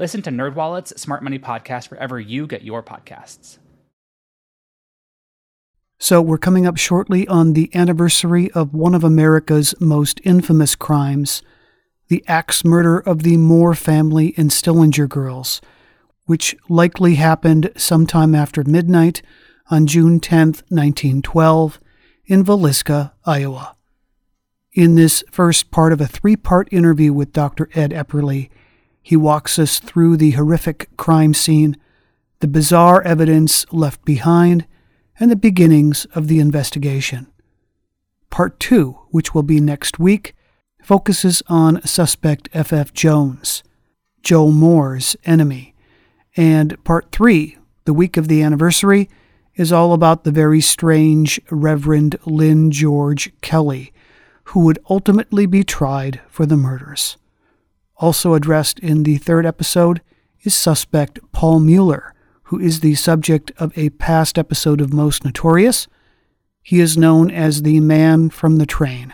Listen to NerdWallet's Smart Money Podcast wherever you get your podcasts. So, we're coming up shortly on the anniversary of one of America's most infamous crimes the axe murder of the Moore family in Stillinger girls, which likely happened sometime after midnight on June 10, 1912, in Villisca, Iowa. In this first part of a three part interview with Dr. Ed Epperly, he walks us through the horrific crime scene, the bizarre evidence left behind, and the beginnings of the investigation. Part 2, which will be next week, focuses on suspect F.F. Jones, Joe Moore's enemy. And Part 3, the week of the anniversary, is all about the very strange Reverend Lyn George Kelly, who would ultimately be tried for the murders. Also addressed in the third episode is suspect Paul Mueller, who is the subject of a past episode of Most Notorious. He is known as the man from the train.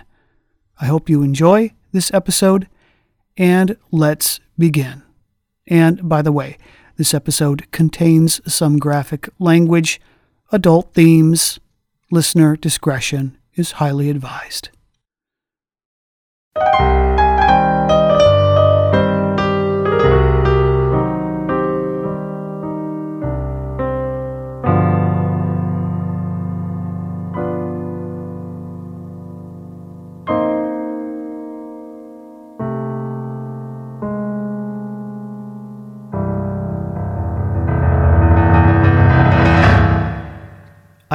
I hope you enjoy this episode, and let's begin. And by the way, this episode contains some graphic language, adult themes. Listener discretion is highly advised.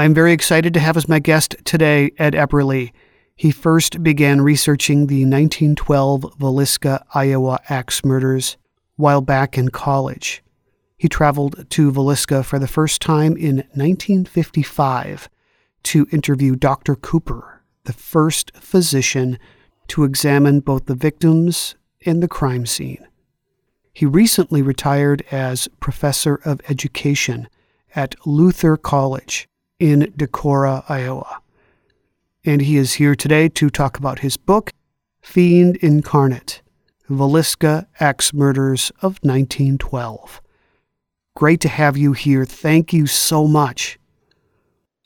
I'm very excited to have as my guest today Ed Epperly. He first began researching the 1912 Villisca, Iowa axe murders while back in college. He traveled to Villisca for the first time in 1955 to interview Dr. Cooper, the first physician to examine both the victims and the crime scene. He recently retired as professor of education at Luther College in Decorah, Iowa. And he is here today to talk about his book, Fiend Incarnate Villisca Axe Murders of 1912. Great to have you here. Thank you so much.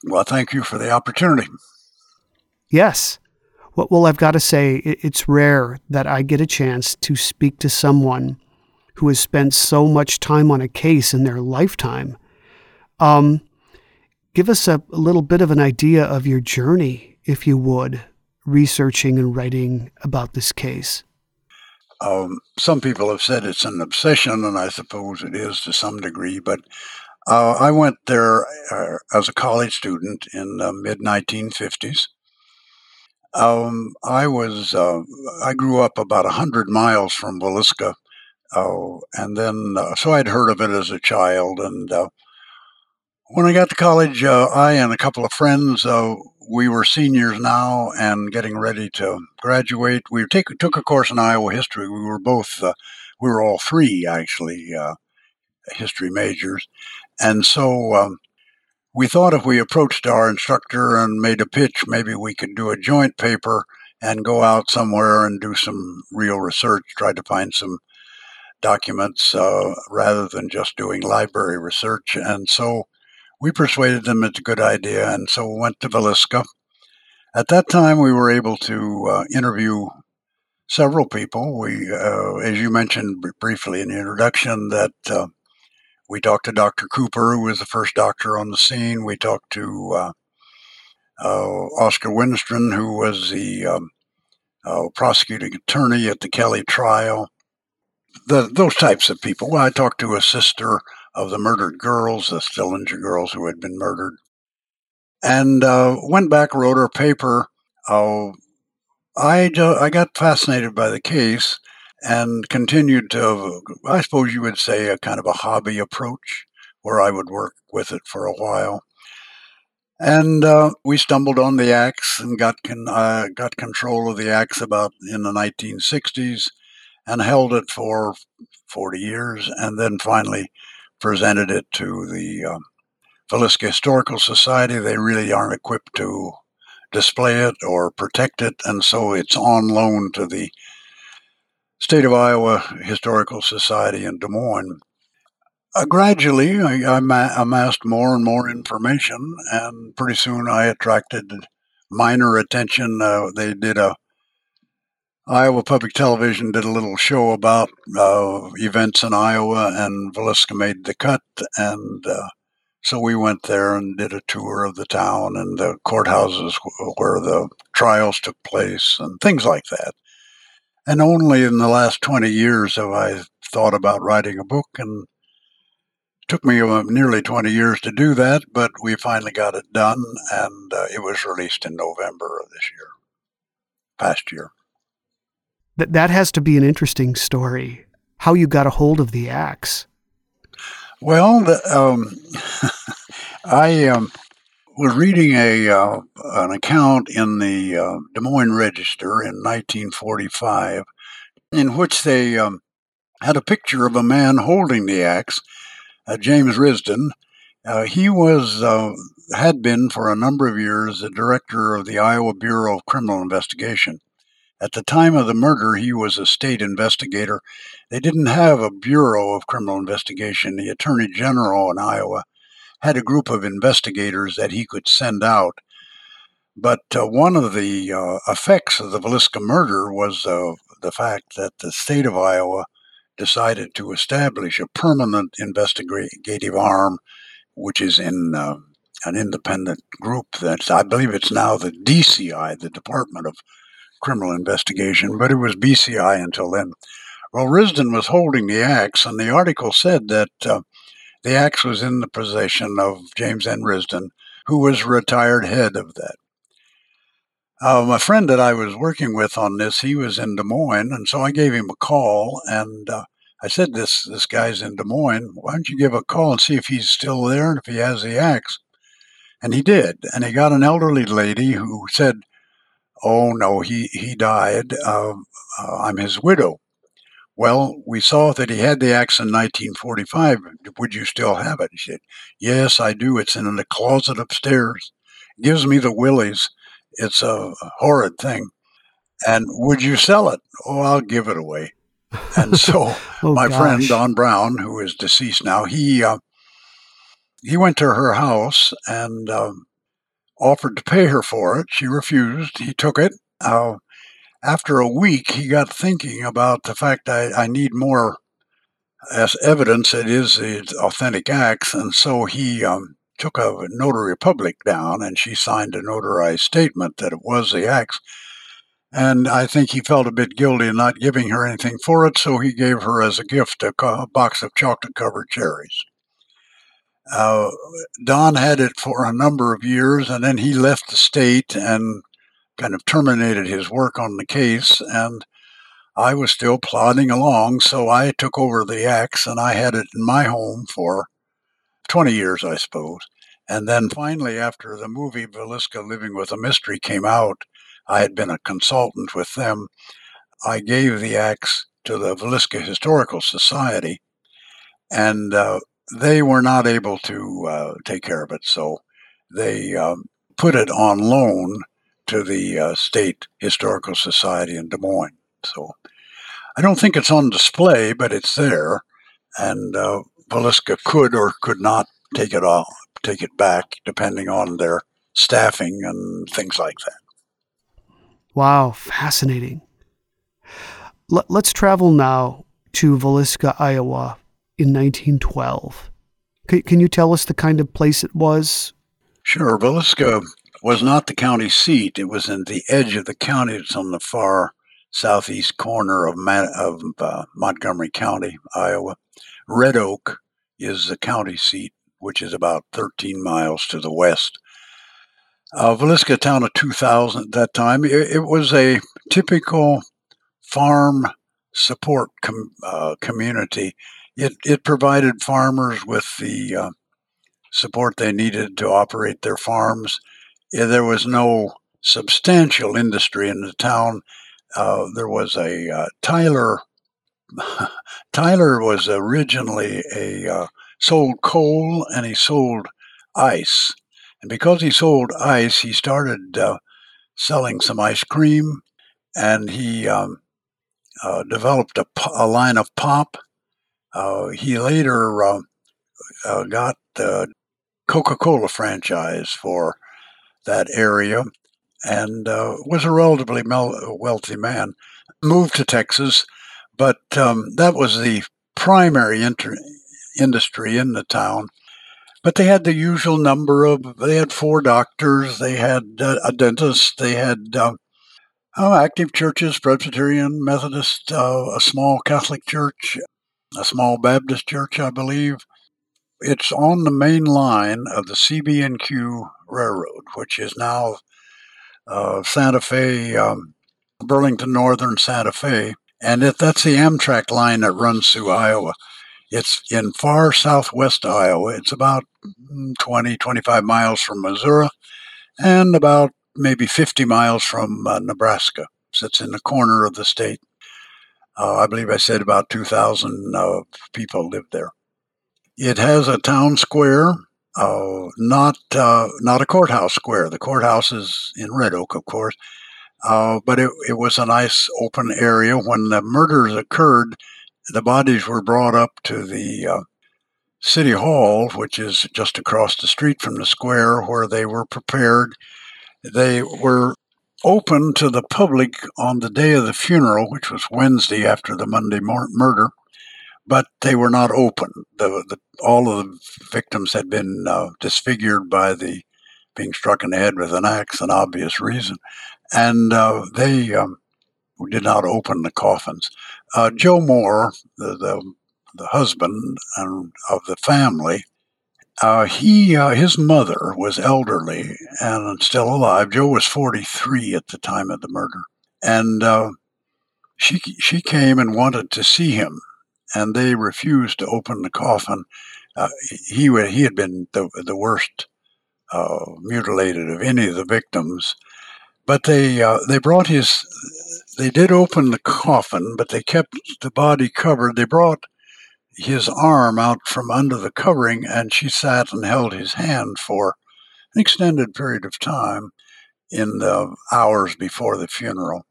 Well, thank you for the opportunity. Yes. Well, well, I've got to say, it's rare that I get a chance to speak to someone who has spent so much time on a case in their lifetime. Um, Give us a, a little bit of an idea of your journey, if you would, researching and writing about this case. Um, some people have said it's an obsession, and I suppose it is to some degree. But uh, I went there uh, as a college student in the mid 1950s. Um, I was uh, I grew up about hundred miles from Villisca, uh, and then uh, so I'd heard of it as a child, and uh, when I got to college, uh, I and a couple of friends, uh, we were seniors now and getting ready to graduate. We take, took a course in Iowa history. We were both, uh, we were all three actually uh, history majors. And so um, we thought if we approached our instructor and made a pitch, maybe we could do a joint paper and go out somewhere and do some real research, try to find some documents uh, rather than just doing library research. And so we persuaded them it's a good idea, and so we went to Villisca. At that time, we were able to uh, interview several people. We, uh, as you mentioned briefly in the introduction, that uh, we talked to Dr. Cooper, who was the first doctor on the scene. We talked to uh, uh Oscar Wenstrand, who was the um, uh, prosecuting attorney at the Kelly trial. The, those types of people. Well, I talked to a sister of the murdered girls, the Stillinger girls who had been murdered, and uh, went back, wrote her paper. I I got fascinated by the case and continued to, I suppose you would say, a kind of a hobby approach where I would work with it for a while. And uh, we stumbled on the axe and got con- uh, got control of the axe about in the 1960s, and held it for 40 years, and then finally presented it to the um, Villisca Historical Society. They really aren't equipped to display it or protect it, and so it's on loan to the State of Iowa Historical Society in Des Moines. Uh, gradually, I, I amassed more and more information, and pretty soon I attracted minor attention. Uh, they did a Iowa Public Television did a little show about uh, events in Iowa, and Villisca made the cut, and uh, so we went there and did a tour of the town and the courthouses where the trials took place and things like that. And only in the last 20 years have I thought about writing a book, and it took me uh, nearly 20 years to do that, but we finally got it done, and uh, it was released in November of this year, past year. That, that has to be an interesting story, how you got a hold of the axe. Well, the, um, I um, was reading a uh, an account in the uh, Des Moines Register in 1945, in which they um, had a picture of a man holding the axe, uh, James Risdon. Uh, he was uh, had been for a number of years the director of the Iowa Bureau of Criminal Investigation. At the time of the murder, he was a state investigator. They didn't have a Bureau of Criminal Investigation. The Attorney General in Iowa had a group of investigators that he could send out. But uh, one of the uh, effects of the Villisca murder was uh, the fact that the state of Iowa decided to establish a permanent investigative arm, which is in uh, an independent group that I believe it's now the DCI, the Department of criminal investigation, but it was BCI until then. Well, Risdon was holding the axe, and the article said that uh, the axe was in the possession of James N. Risdon, who was retired head of that. Uh, my friend that I was working with on this, he was in Des Moines, and so I gave him a call, and uh, I said, "This this guy's in Des Moines. Why don't you give a call and see if he's still there and if he has the axe?" And he did, and he got an elderly lady who said, Oh no, he he died. Uh, uh, I'm his widow. Well, we saw that he had the axe in 1945. Would you still have it? She said, Yes, I do. It's in the closet upstairs. gives me the willies. It's a horrid thing. And would you sell it? Oh, I'll give it away. And so oh, my gosh. friend Don Brown, who is deceased now, he uh, he went to her house and um, offered to pay her for it. She refused. He took it. Uh, after a week, he got thinking about the fact I, I need more as evidence it is the authentic axe, and so he um, took a notary public down, and she signed a notarized statement that it was the axe. And I think he felt a bit guilty in not giving her anything for it, so he gave her as a gift a, a box of chocolate covered cherries. Uh, Don had it for a number of years, and then he left the state and kind of terminated his work on the case. And I was still plodding along, so I took over the axe and I had it in my home for 20 years, I suppose. And then finally, after the movie Villisca Living with a Mystery came out, I had been a consultant with them. I gave the axe to the Villisca Historical Society, and uh, they were not able to uh, take care of it, so they um, put it on loan to the uh, State Historical Society in Des Moines. So I don't think it's on display, but it's there, and uh, Villisca could or could not take it off, take it back, depending on their staffing and things like that. Wow, fascinating. L- let's travel now to Villisca, Iowa in 1912. C- can you tell us the kind of place it was? Sure. Villisca was not the county seat. It was in the edge of the county. It's on the far southeast corner of, of uh, Montgomery County, Iowa. Red Oak is the county seat, which is about 13 miles to the west. Uh, Villisca, town of 2,000 at that time, it, it was a typical farm support com- uh, community. It, it provided farmers with the uh, support they needed to operate their farms. There was no substantial industry in the town. Uh, there was a uh, Tyler. Tyler was originally a uh, sold coal and he sold ice, and because he sold ice, he started uh, selling some ice cream, and he um, uh, developed a, a, line of pop. Uh, he later got the Coca-Cola franchise for that area and uh, was a relatively mel- wealthy man. Moved to Texas, but um, that was the primary inter- industry in the town. But they had the usual number of, they had four doctors, they had uh, a dentist, they had uh, oh, active churches, Presbyterian, Methodist, uh, a small Catholic church, a small Baptist church, I believe. It's on the main line of the CB&Q Railroad, which is now uh, Santa Fe, um, Burlington Northern Santa Fe. And that's the Amtrak line that runs through Iowa. It's in far southwest Iowa. It's about mm, 20, 25 miles from Missouri and about maybe 50 miles from uh, Nebraska. It's in the corner of the state. Uh, I believe I said about 2,000 uh, people live there. It has a town square uh, not uh, not a courthouse square. The courthouse is in Red Oak, of course, uh, but it, it was a nice open area. When the murders occurred, the bodies were brought up to the uh, city hall, which is just across the street from the square, where they were prepared. They were open to the public on the day of the funeral, which was Wednesday after the Monday mor- murder but they were not open. The, the, all of the victims had been uh, disfigured by the being struck in the head with an axe, an obvious reason, and uh, they um, did not open the coffins. Uh, Joe Moore, the, the, the husband and of the family, uh, he uh, his mother was elderly and still alive. Joe was forty three at the time of the murder, and uh, she she came and wanted to see him and they refused to open the coffin. Uh, he he had been the the worst uh, mutilated of any of the victims, but they uh, they brought his they did open the coffin, but they kept the body covered. They brought his arm out from under the covering, and she sat and held his hand for an extended period of time in the hours before the funeral.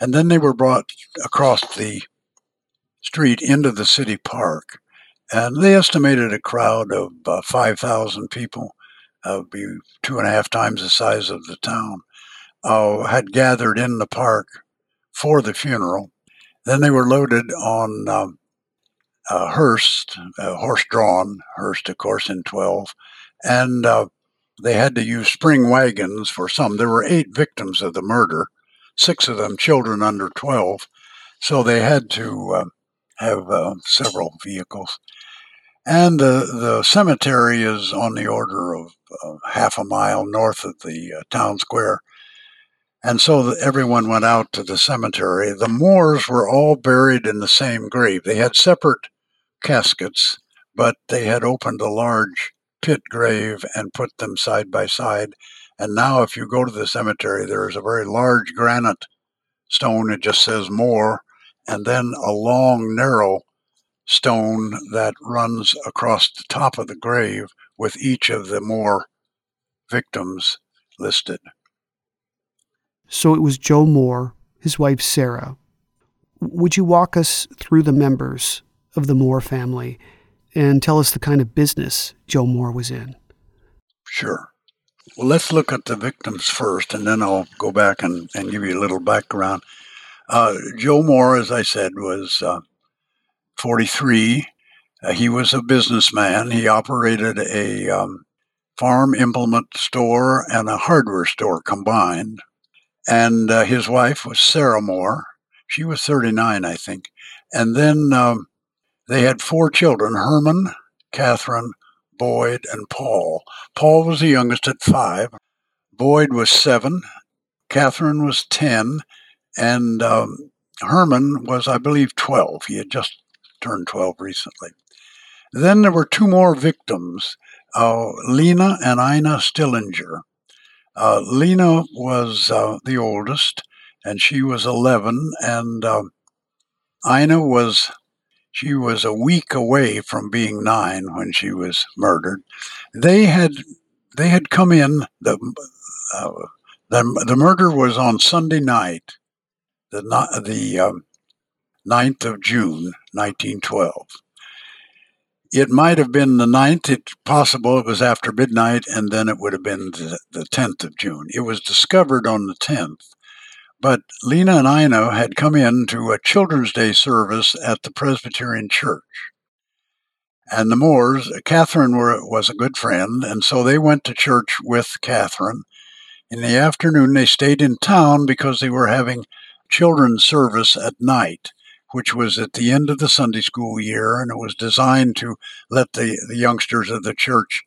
And then they were brought across the street into the city park. And they estimated a crowd of uh, 5,000 people, uh, be two and a half times the size of the town, uh, had gathered in the park for the funeral. Then they were loaded on um, a hearse, horse drawn hearse, of course, in 12. And uh, they had to use spring wagons for some. There were eight victims of the murder, six of them children under 12. So they had to uh, have uh, several vehicles. And the, the cemetery is on the order of uh, half a mile north of the uh, town square. And so everyone went out to the cemetery. The Moores were all buried in the same grave. They had separate caskets, but they had opened a large pit grave and put them side by side. And now, if you go to the cemetery, there is a very large granite stone. It just says Moore and then a long, narrow stone that runs across the top of the grave with each of the Moore victims listed. So it was Joe Moore, his wife Sarah. Would you walk us through the members of the Moore family and tell us the kind of business Joe Moore was in? Sure. Well, let's look at the victims first, and then I'll go back and, and give you a little background. Uh, Joe Moore, as I said, was uh, 43. Uh, he was a businessman. He operated a um, farm implement store and a hardware store combined. And uh, his wife was Sarah Moore. She was 39, I think. And then um, they had four children Herman, Katherine, Boyd, and Paul. Paul was the youngest at five. Boyd was seven. Katherine was 10. And um, Herman was, I believe, 12. He had just turned 12 recently. Then there were two more victims uh, Lena and Ina Stillinger. Uh, Lena was uh, the oldest, and she was 11, and uh, Ina was she was a week away from being nine when she was murdered. They had they had come in the uh, the, the murder was on Sunday night, the the um, 9th of June, 1912. It might have been the 9th. It's possible it was after midnight, and then it would have been the 10th of June. It was discovered on the 10th. But Lena and Ina had come in to a Children's Day service at the Presbyterian Church. And the Moores, Katherine were, was a good friend, and so they went to church with Katherine. In the afternoon, they stayed in town because they were having children's service at night which was at the end of the Sunday school year, and it was designed to let the, the youngsters of the church,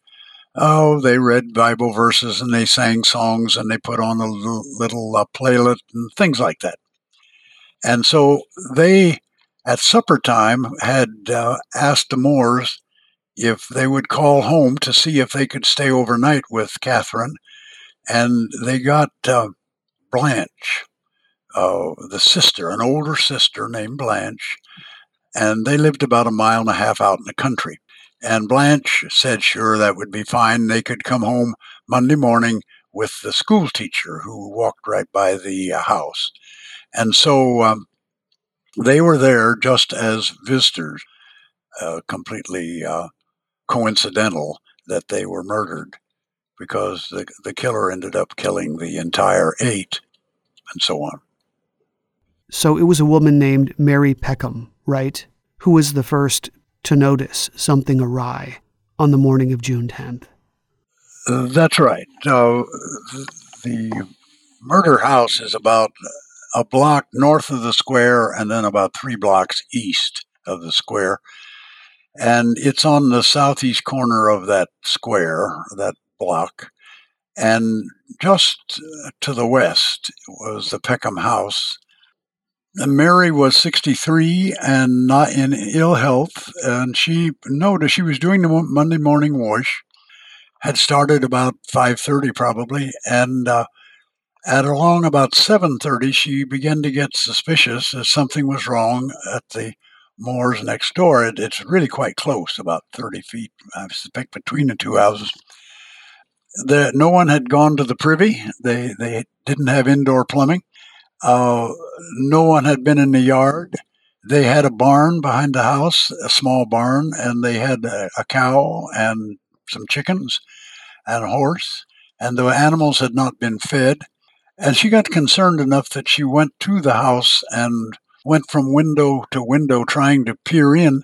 oh, they read Bible verses and they sang songs and they put on a little, little uh, playlet and things like that. And so they, at supper time, had uh, asked the Moores if they would call home to see if they could stay overnight with Katherine, and they got uh, Blanche uh, the sister, an older sister named Blanche, and they lived about a mile and a half out in the country. And Blanche said, sure, that would be fine. They could come home Monday morning with the school teacher who walked right by the uh, house. And so um, they were there just as visitors, uh, completely uh, coincidental that they were murdered because the, the killer ended up killing the entire eight and so on. So it was a woman named Mary Peckham, right? Who was the first to notice something awry on the morning of June 10th. Uh, that's right. Uh, the murder house is about a block north of the square and then about three blocks east of the square. And it's on the southeast corner of that square, that block. And just to the west was the Peckham house. Mary was 63 and not in ill health, and she noticed she was doing the Monday morning wash. Had started about 5:30 probably, and uh, at along about 7:30, she began to get suspicious that something was wrong at the Moores next door. It, it's really quite close, about 30 feet, I suspect, between the two houses. The, no one had gone to the privy. They they didn't have indoor plumbing. Uh, no one had been in the yard. They had a barn behind the house, a small barn, and they had a, a cow and some chickens and a horse, and the animals had not been fed. And she got concerned enough that she went to the house and went from window to window trying to peer in.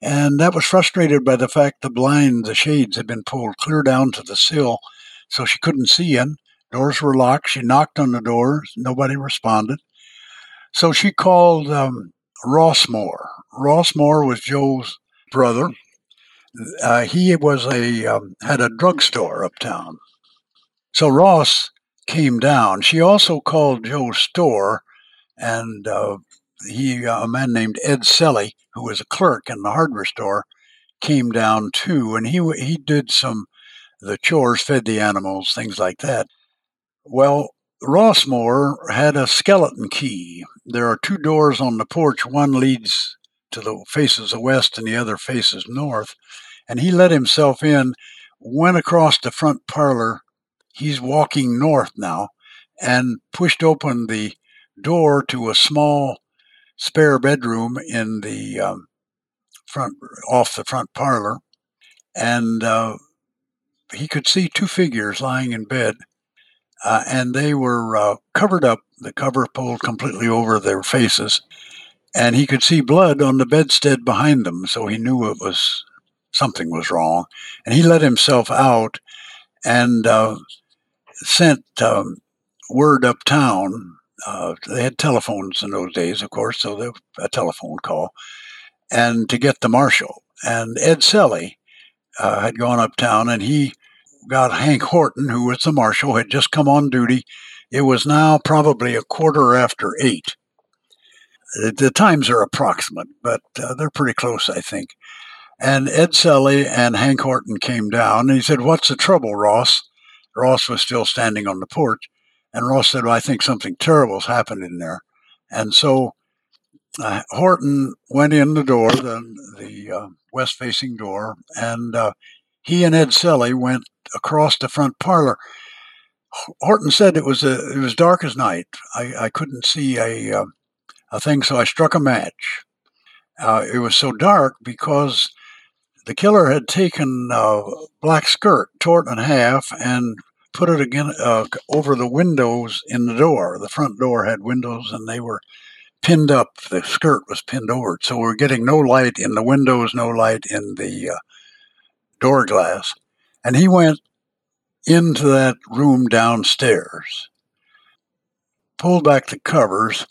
And that was frustrated by the fact the blinds, the shades had been pulled clear down to the sill, so she couldn't see in. Doors were locked. She knocked on the doors. Nobody responded. So she called um, Ross Moore. Ross Moore was Joe's brother. Uh, he was a um, had a drugstore uptown. So Ross came down. She also called Joe's store, and uh, he uh, a man named Ed Selley, who was a clerk in the hardware store, came down too, and he he did some the chores, fed the animals, things like that. Well, Ross Moore had a skeleton key. There are two doors on the porch. One leads to the faces west and the other faces north. And he let himself in, went across the front parlor. He's walking north now and pushed open the door to a small spare bedroom in the um, front, off the front parlor. And uh, he could see two figures lying in bed uh, and they were uh, covered up, the cover pulled completely over their faces, and he could see blood on the bedstead behind them, so he knew it was something was wrong, and he let himself out and uh, sent um, word uptown. Uh, they had telephones in those days, of course, so a telephone call, and to get the marshal. And Ed Selley uh, had gone uptown, and he got Hank Horton, who was the marshal, had just come on duty. It was now probably a quarter after eight. The, the times are approximate, but uh, they're pretty close, I think. And Ed Selley and Hank Horton came down, and he said, What's the trouble, Ross? Ross was still standing on the porch. And Ross said, well, I think something terrible's happened in there. And so uh, Horton went in the door, the, the uh, west facing door, and uh, he and Ed Selley went across the front parlor. Horton said it was a, it was dark as night. I, I couldn't see a uh, a thing, so I struck a match. Uh, it was so dark because the killer had taken a black skirt, tore it in half, and put it again uh, over the windows in the door. The front door had windows, and they were pinned up. The skirt was pinned over it, so we're getting no light in the windows, no light in the uh, door glass. And he went into that room downstairs, pulled back the covers.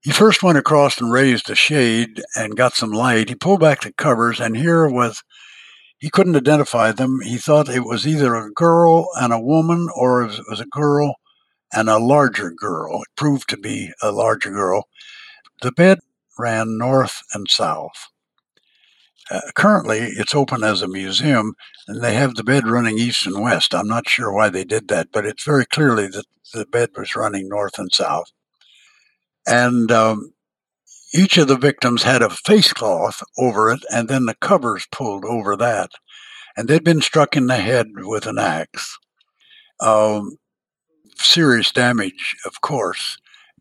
He first went across and raised a shade and got some light. He pulled back the covers, and here was he couldn't identify them. He thought it was either a girl and a woman or it was a girl and a larger girl. It proved to be a larger girl. The bed ran north and south. Uh, currently, it's open as a museum, and they have the bed running east and west. I'm not sure why they did that, but it's very clearly that the bed was running north and south. And um, each of the victims had a face cloth over it, and then the covers pulled over that. And they'd been struck in the head with an axe. Um, serious damage, of course,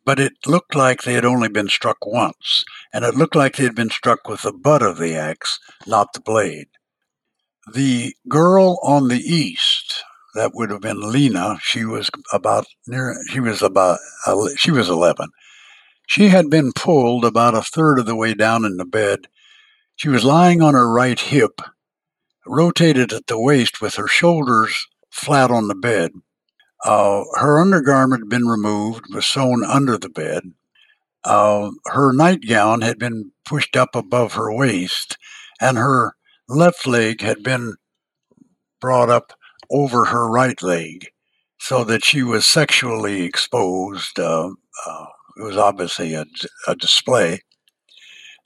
but it looked like they had only been struck once, and it looked like they had been struck with the butt of the axe, not the blade. The girl on the east, that would have been Lena. She was about near. She was about. Uh, she was eleven. She had been pulled about a third of the way down in the bed. She was lying on her right hip, rotated at the waist with her shoulders flat on the bed. Uh, her undergarment had been removed, was sewn under the bed. Uh, her nightgown had been pushed up above her waist, and her left leg had been brought up over her right leg so that she was sexually exposed. Uh, uh it was obviously a, a display.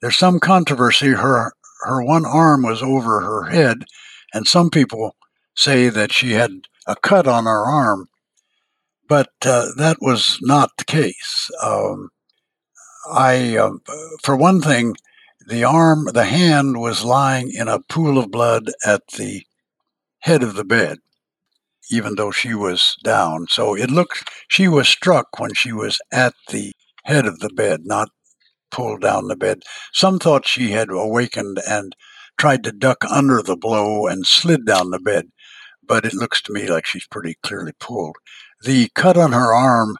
There's some controversy. Her her one arm was over her head, and some people say that she had a cut on her arm, but uh, that was not the case. Um, I, uh, for one thing, the arm, the hand was lying in a pool of blood at the head of the bed even though she was down. So it looked, she was struck when she was at the head of the bed, not pulled down the bed. Some thought she had awakened and tried to duck under the blow and slid down the bed, but it looks to me like she's pretty clearly pulled. The cut on her arm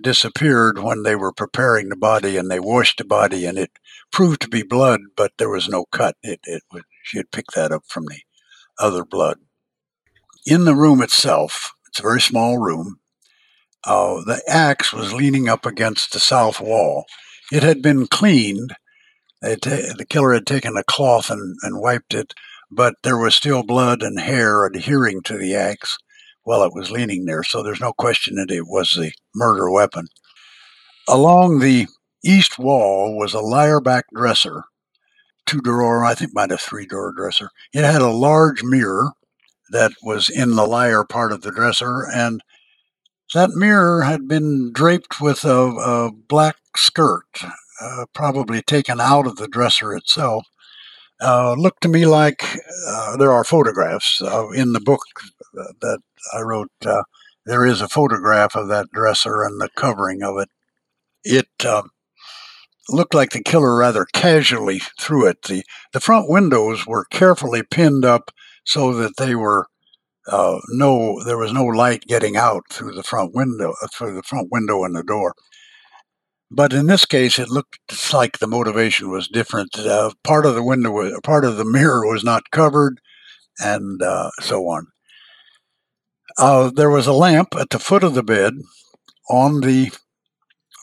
disappeared when they were preparing the body and they washed the body and it proved to be blood, but there was no cut. It, it she had picked that up from the other blood in the room itself, it's a very small room. Uh, the axe was leaning up against the south wall. It had been cleaned. The killer had taken a cloth and, and wiped it, but there was still blood and hair adhering to the axe while it was leaning there, so there's no question that it was the murder weapon. Along the east wall was a lyre back dresser, two drawer, I think might have three drawer dresser. It had a large mirror that was in the lyre part of the dresser, and that mirror had been draped with a, a black skirt, uh, probably taken out of the dresser itself. Uh, looked to me like uh, there are photographs uh, in the book that I wrote. Uh, there is a photograph of that dresser and the covering of it. It uh, looked like the killer rather casually threw it. The, the front windows were carefully pinned up so that they were uh, no, there was no light getting out through the front window, uh, through the front window and the door. But in this case, it looked like the motivation was different. Uh, part of the window, was, part of the mirror was not covered, and uh, so on. Uh, there was a lamp at the foot of the bed on the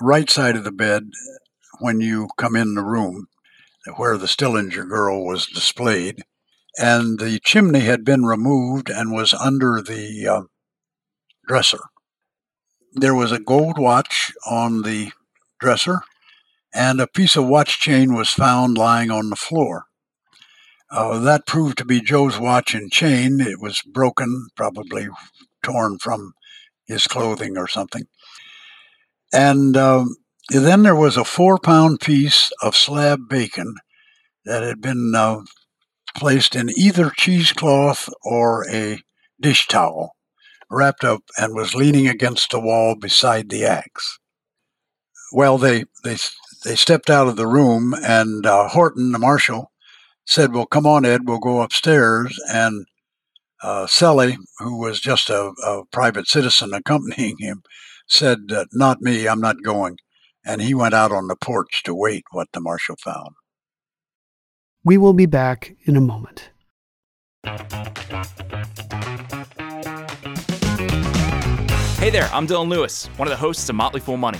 right side of the bed when you come in the room where the Stillinger girl was displayed. And the chimney had been removed and was under the uh, dresser. There was a gold watch on the dresser, and a piece of watch chain was found lying on the floor. Uh, that proved to be Joe's watch and chain. It was broken, probably torn from his clothing or something. And um, then there was a four pound piece of slab bacon that had been uh, placed in either cheesecloth or a dish towel, wrapped up, and was leaning against the wall beside the axe. Well, they, they, they stepped out of the room, and uh, Horton, the marshal, said, Well, come on, Ed, we'll go upstairs. And uh, Selley, who was just a, a, private citizen accompanying him, said, uh, Not me, I'm not going. And he went out on the porch to wait what the marshal found. We will be back in a moment. Hey there, I'm Dylan Lewis, one of the hosts of Motley Fool Money.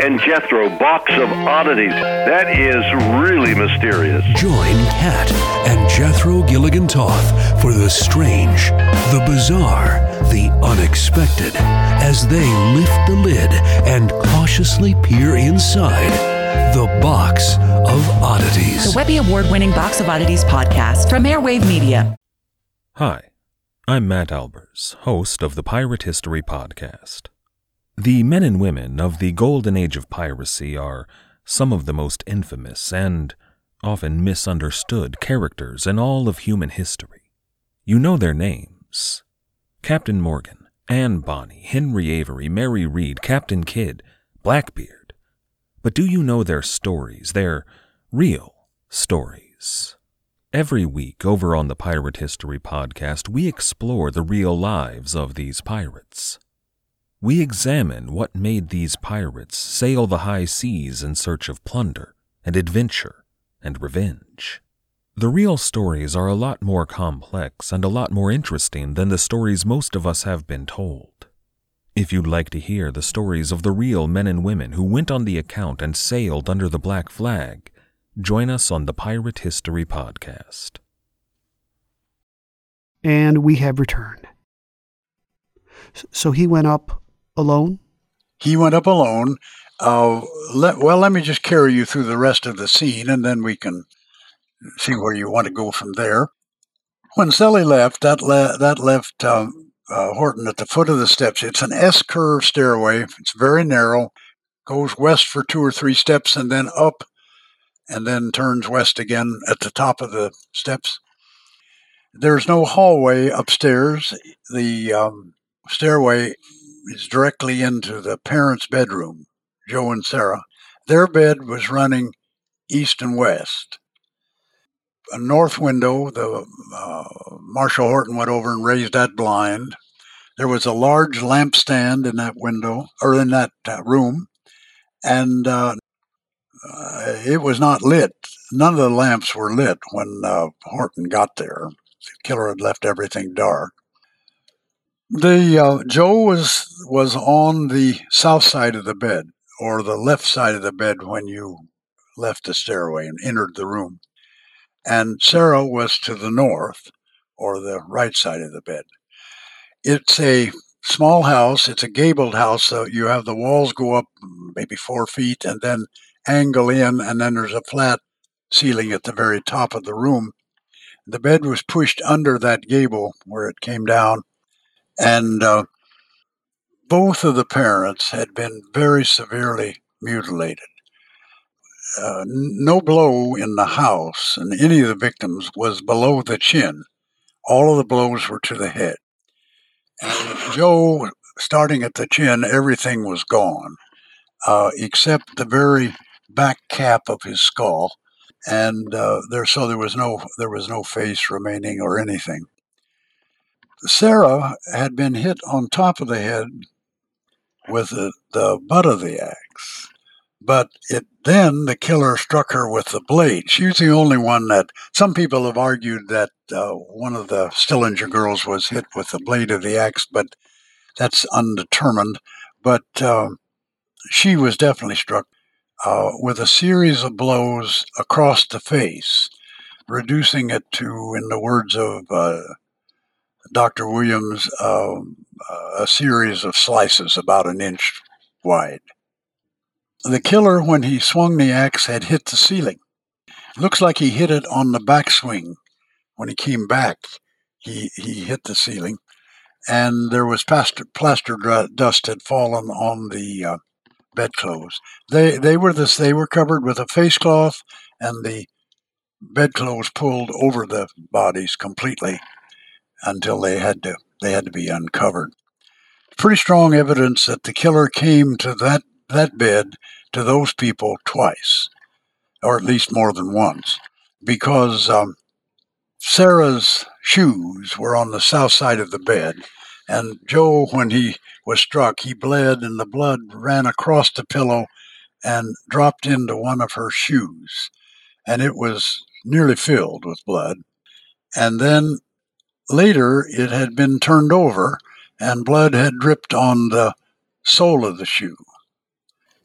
and Jethro box of oddities. That is really mysterious. Join Kat and Jethro Gilligan Toth for the strange, the bizarre, the unexpected as they lift the lid and cautiously peer inside the box of oddities. The Webby Award winning Box of Oddities podcast from Airwave Media. Hi, I'm Matt Albers, host of the Pirate History Podcast. The men and women of the golden age of piracy are some of the most infamous and often misunderstood characters in all of human history. You know their names Captain Morgan, Anne Bonny, Henry Avery, Mary Read, Captain Kidd, Blackbeard. But do you know their stories, their real stories? Every week over on the Pirate History Podcast, we explore the real lives of these pirates. We examine what made these pirates sail the high seas in search of plunder and adventure and revenge. The real stories are a lot more complex and a lot more interesting than the stories most of us have been told. If you'd like to hear the stories of the real men and women who went on the account and sailed under the black flag, join us on the Pirate History Podcast. And we have returned. So he went up alone? He went up alone. Uh, let, well, let me just carry you through the rest of the scene, and then we can see where you want to go from there. When Selley left, that le- that left um, uh, Horton at the foot of the steps. It's an S curve stairway. It's very narrow. Goes west for two or three steps, and then up, and then turns west again at the top of the steps. There's no hallway upstairs. The um, stairway is directly into the parents' bedroom, Joe and Sarah. Their bed was running east and west. A north window, the uh, Marshal Horton went over and raised that blind. There was a large lampstand in that window, or in that uh, room, and uh, uh it was not lit. None of the lamps were lit when uh, Horton got there. The killer had left everything dark. The uh, Joe was was on the south side of the bed or the left side of the bed when you left the stairway and entered the room, and Sarah was to the north or the right side of the bed. It's a small house. It's a gabled house, so you have the walls go up maybe four feet and then angle in, and then there's a flat ceiling at the very top of the room. The bed was pushed under that gable where it came down, and uh, both of the parents had been very severely mutilated. Uh, no blow in the house and any of the victims was below the chin. All of the blows were to the head. And Joe, starting at the chin, everything was gone, uh, except the very back cap of his skull, and uh, there so there was no there was no face remaining or anything. Sarah had been hit on top of the head with the, the butt of the axe, but it then the killer struck her with the blade. She was the only one that some people have argued that uh, one of the Stillinger girls was hit with the blade of the axe, but that's undetermined. But uh, she was definitely struck uh, with a series of blows across the face, reducing it to, in the words of uh, Dr. Williams, uh, a series of slices about an inch wide. The killer, when he swung the axe, had hit the ceiling. Looks like he hit it on the backswing. When he came back, he, he hit the ceiling, and there was plaster, plaster dust had fallen on the uh, bedclothes. They they were this they were covered with a face cloth, and the bedclothes pulled over the bodies completely until they had to they had to be uncovered. Pretty strong evidence that the killer came to that that bed to those people twice, or at least more than once, because um, Sarah's shoes were on the south side of the bed, and Joe, when he was struck, he bled, and the blood ran across the pillow and dropped into one of her shoes, and it was nearly filled with blood. And then later, it had been turned over, and blood had dripped on the sole of the shoe.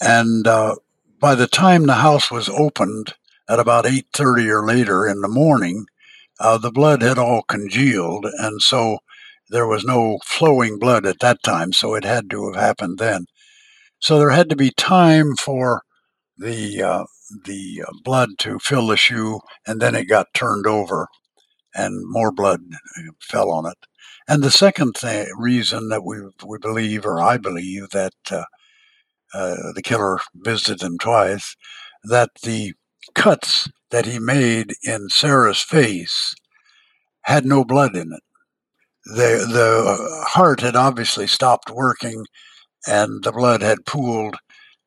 And uh, by the time the house was opened at about 8.30 or later in the morning, uh, the blood had all congealed, and so there was no flowing blood at that time, so it had to have happened then. So there had to be time for the uh, the uh, blood to fill the shoe, and then it got turned over, and more blood uh, fell on it. And the second th- reason that we we believe, or I believe, that uh, uh, the killer visited them twice, that the cuts that he made in Sarah's face had no blood in it the the heart had obviously stopped working, and the blood had pooled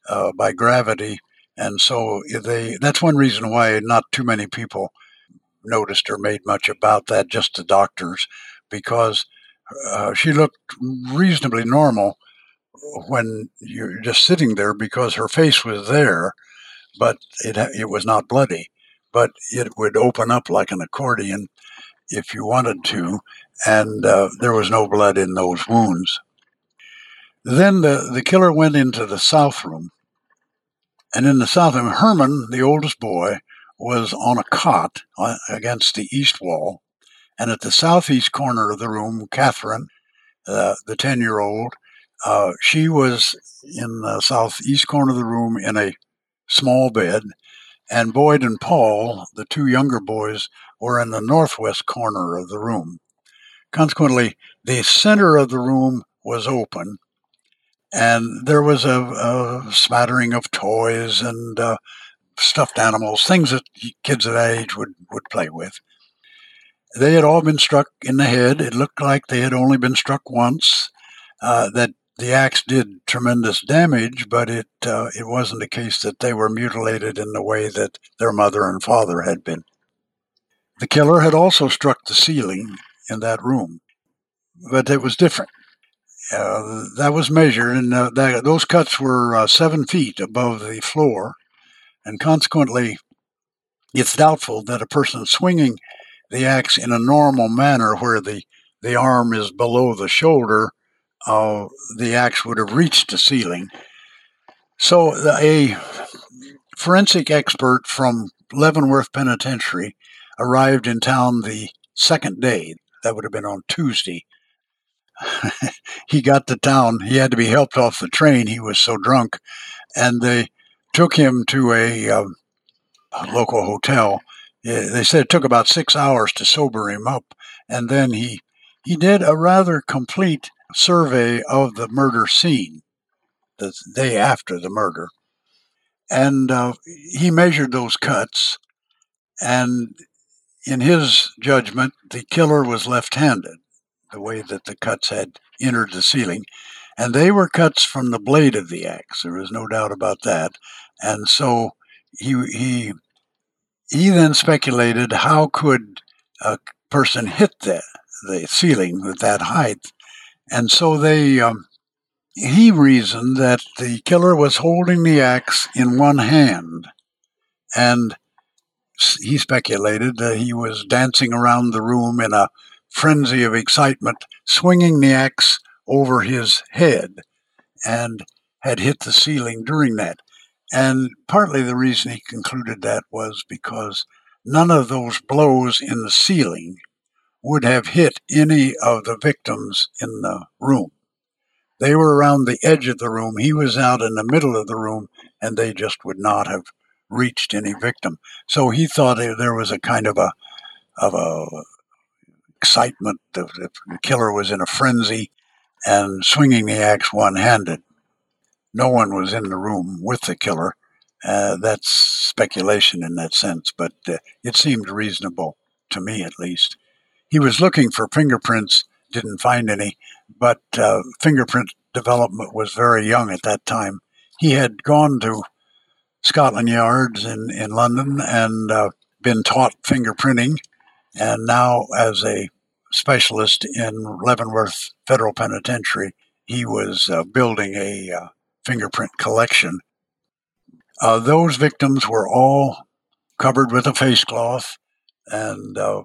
uh, by gravity, and so they. That's one reason why not too many people noticed or made much about that. Just the doctors, because uh, she looked reasonably normal when you're just sitting there because her face was there, but it it was not bloody, but it would open up like an accordion if you wanted to, and uh, there was no blood in those wounds. Then the, the killer went into the south room. And in the south room, Herman, the oldest boy, was on a cot uh, against the east wall. And at the southeast corner of the room, Katherine, uh, the 10 year old, uh, she was in the southeast corner of the room in a small bed. And Boyd and Paul, the two younger boys, were in the northwest corner of the room. Consequently, the center of the room was open, and there was a, a smattering of toys and uh, stuffed animals, things that kids of that age would, would play with. They had all been struck in the head. It looked like they had only been struck once. Uh, that the axe did tremendous damage, but it uh, it wasn't the case that they were mutilated in the way that their mother and father had been. The killer had also struck the ceiling in that room, but it was different. Uh, that was measured, and uh, that, those cuts were uh, seven feet above the floor, and consequently, it's doubtful that a person swinging the axe in a normal manner where the, the arm is below the shoulder, uh, the axe would have reached the ceiling. So a forensic expert from Leavenworth Penitentiary arrived in town the second day. That would have been on Tuesday. he got to town. He had to be helped off the train. He was so drunk. And they took him to a, um, a local hotel. They said it took about six hours to sober him up. And then he, he did a rather complete survey of the murder scene the day after the murder. And uh, he measured those cuts. And in his judgment, the killer was left handed, the way that the cuts had entered the ceiling. And they were cuts from the blade of the axe. There was no doubt about that. And so he, he, he then speculated how could a person hit the, the ceiling with that height. And so they, um, he reasoned that the killer was holding the axe in one hand. And he speculated that he was dancing around the room in a frenzy of excitement, swinging the axe over his head, and had hit the ceiling during that. And partly the reason he concluded that was because none of those blows in the ceiling would have hit any of the victims in the room. They were around the edge of the room. He was out in the middle of the room, and they just would not have reached any victim. So he thought there was a kind of a of a excitement. The, the killer was in a frenzy and swinging the axe one handed. No one was in the room with the killer. Uh, that's speculation in that sense, but uh, it seemed reasonable to me at least. He was looking for fingerprints, didn't find any, but uh, fingerprint development was very young at that time. He had gone to Scotland Yards in, in London and uh, been taught fingerprinting. And now, as a specialist in Leavenworth Federal Penitentiary, he was uh, building a uh, fingerprint collection. Uh, those victims were all covered with a face cloth, and uh,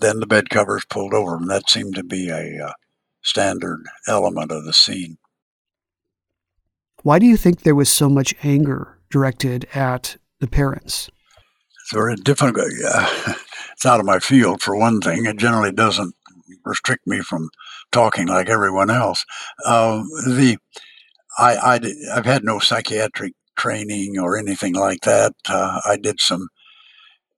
then the bed covers pulled over them. That seemed to be a uh, standard element of the scene. Why do you think there was so much anger directed at the parents? It's very difficult. Yeah. It's out of my field, for one thing. It generally doesn't restrict me from talking like everyone else. Uh, the I, I, have had no psychiatric training or anything like that. Uh, I did some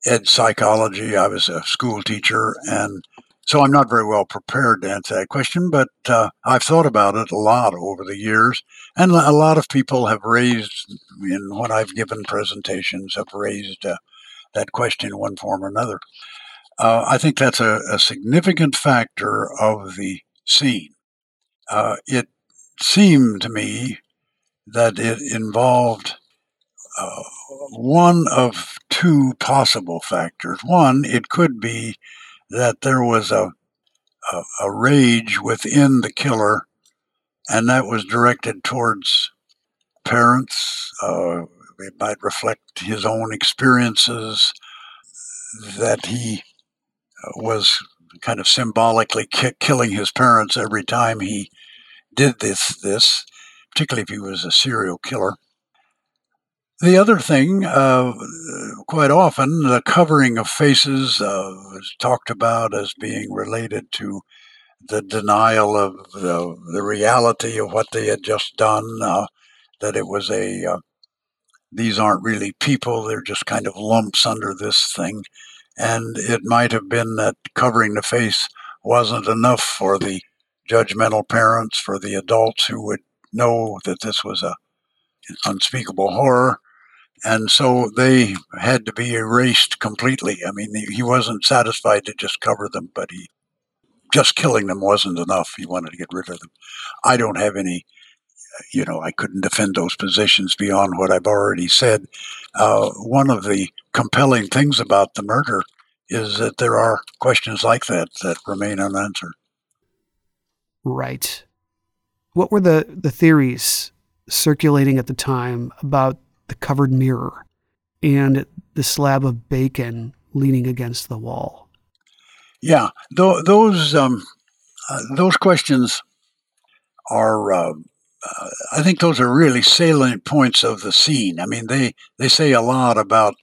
ed psychology. I was a school teacher, and so I'm not very well prepared to answer that question, but uh, I've thought about it a lot over the years. And a lot of people have raised, in what I've given presentations, have raised uh, that question in one form or another. Uh, I think that's a, a, significant factor of the scene. Uh, it seemed to me that it involved uh, one of two possible factors. One, it could be that there was a, a, a rage within the killer, and that was directed towards parents. Uh, it might reflect his own experiences that he uh, was kind of symbolically ki- killing his parents every time he did this this particularly if he was a serial killer the other thing, uh, quite often, the covering of faces uh, is talked about as being related to the denial of the, the reality of what they had just done, uh, that it was a, uh, these aren't really people, they're just kind of lumps under this thing. And it might have been that covering the face wasn't enough for the judgmental parents, for the adults who would know that this was a unspeakable horror and so they had to be erased completely. I mean, he wasn't satisfied to just cover them, but he just killing them wasn't enough. He wanted to get rid of them. I don't have any, you know, I couldn't defend those positions beyond what I've already said. Uh, one of the compelling things about the murder is that there are questions like that that remain unanswered. Right. What were the, the theories circulating at the time about the covered mirror, and the slab of bacon leaning against the wall. Yeah, th- those um, uh, those questions are. Uh, uh, I think those are really salient points of the scene. I mean, they they say a lot about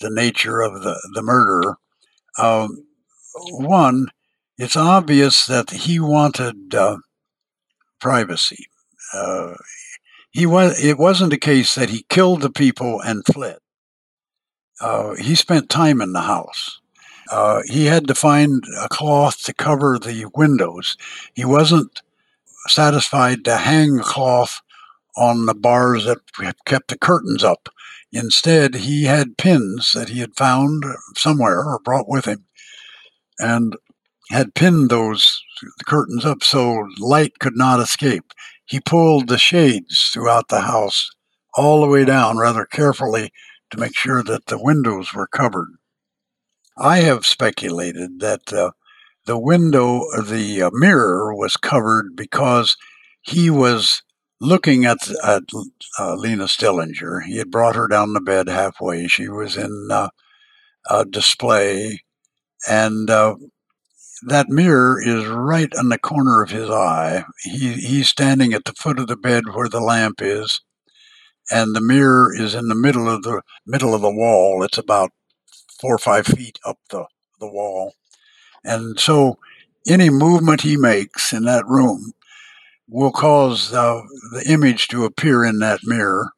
the nature of the the murder. Um, one, it's obvious that he wanted uh, privacy. Uh, he was. It wasn't a case that he killed the people and fled. Uh, he spent time in the house. Uh, he had to find a cloth to cover the windows. He wasn't satisfied to hang a cloth on the bars that kept the curtains up. Instead, he had pins that he had found somewhere or brought with him and had pinned those curtains up so light could not escape. He pulled the shades throughout the house all the way down rather carefully to make sure that the windows were covered. I have speculated that uh, the window, the uh, mirror was covered because he was looking at, at uh, Lena Stillinger. He had brought her down the bed halfway. She was in uh, a display, and uh, that mirror is right on the corner of his eye. He, he's standing at the foot of the bed where the lamp is, and the mirror is in the middle of the middle of the wall. It's about four or five feet up the, the wall. And so any movement he makes in that room will cause uh, the image to appear in that mirror.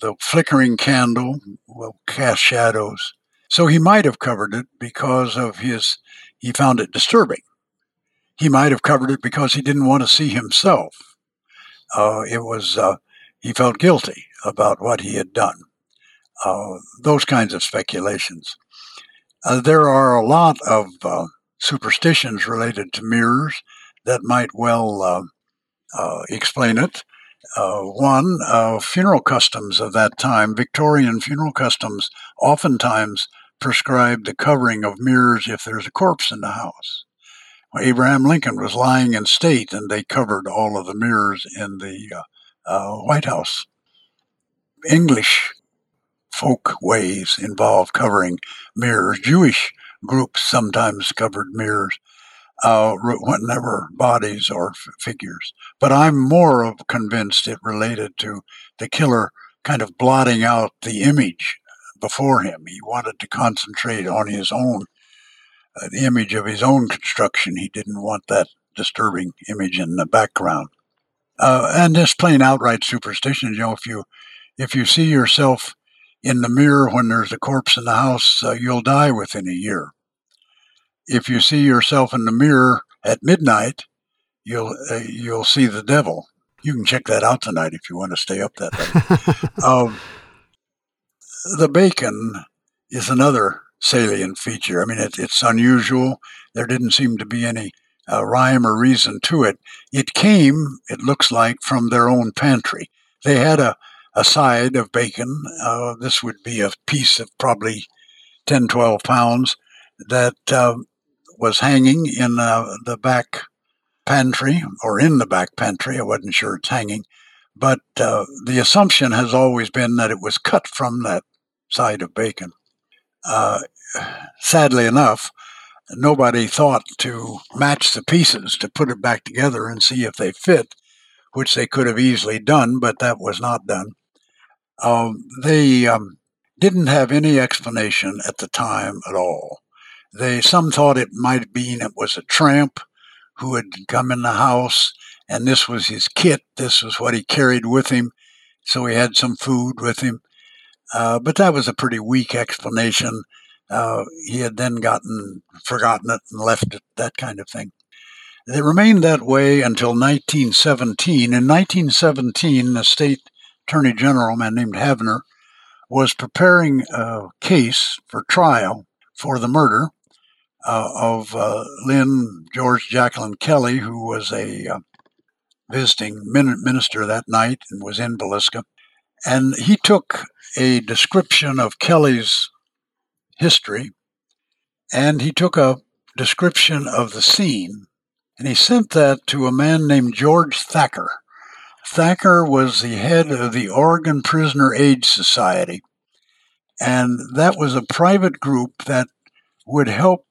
The flickering candle will cast shadows. So he might have covered it because of his, he found it disturbing. He might have covered it because he didn't want to see himself. Uh, it was, uh, he felt guilty about what he had done. Uh, those kinds of speculations. Uh, there are a lot of uh, superstitions related to mirrors that might well uh, uh, explain it. Uh, one, funeral customs of that time, Victorian funeral customs, oftentimes prescribed the covering of mirrors if there's a corpse in the house. Abraham Lincoln was lying in state, and they covered all of the mirrors in the White House. English folk ways involve covering mirrors. Jewish groups sometimes covered mirrors uh, whenever bodies or f- figures. But I'm more of convinced it related to the killer kind of blotting out the image before him. He wanted to concentrate on his own, uh, the image of his own construction. He didn't want that disturbing image in the background. Uh, and just plain outright superstition. You know, if you if you see yourself in the mirror when there's a corpse in the house, uh, you'll die within a year. If you see yourself in the mirror at midnight, you'll uh, you'll see the devil. You can check that out tonight if you want to stay up that late. um, the bacon is another salient feature. I mean, it, it's unusual. There didn't seem to be any uh, rhyme or reason to it. It came, it looks like, from their own pantry. They had a a side of bacon. Uh, this would be a piece of probably 10, 12 pounds that uh, was hanging in uh, the back pantry or in the back pantry. I wasn't sure it's hanging. But uh, the assumption has always been that it was cut from that side of bacon. Uh, sadly enough, nobody thought to match the pieces to put it back together and see if they fit, which they could have easily done, but that was not done. Um, they um, didn't have any explanation at the time at all. They some thought it might have been it was a tramp who had come in the house, and this was his kit. This was what he carried with him, so he had some food with him. Uh, but that was a pretty weak explanation. Uh, he had then gotten forgotten it and left it, that kind of thing. It remained that way until 1917. In 1917, the state Attorney General, a man named Havner, was preparing a case for trial for the murder uh, of uh, Lyn George Jacklin Kelly, who was a uh, visiting minister that night and was in Villisca. And he took a description of Kelly's history and he took a description of the scene and he sent that to a man named George Thacker Thacker was the head of the Oregon Prisoner Aid Society. And that was a private group that would help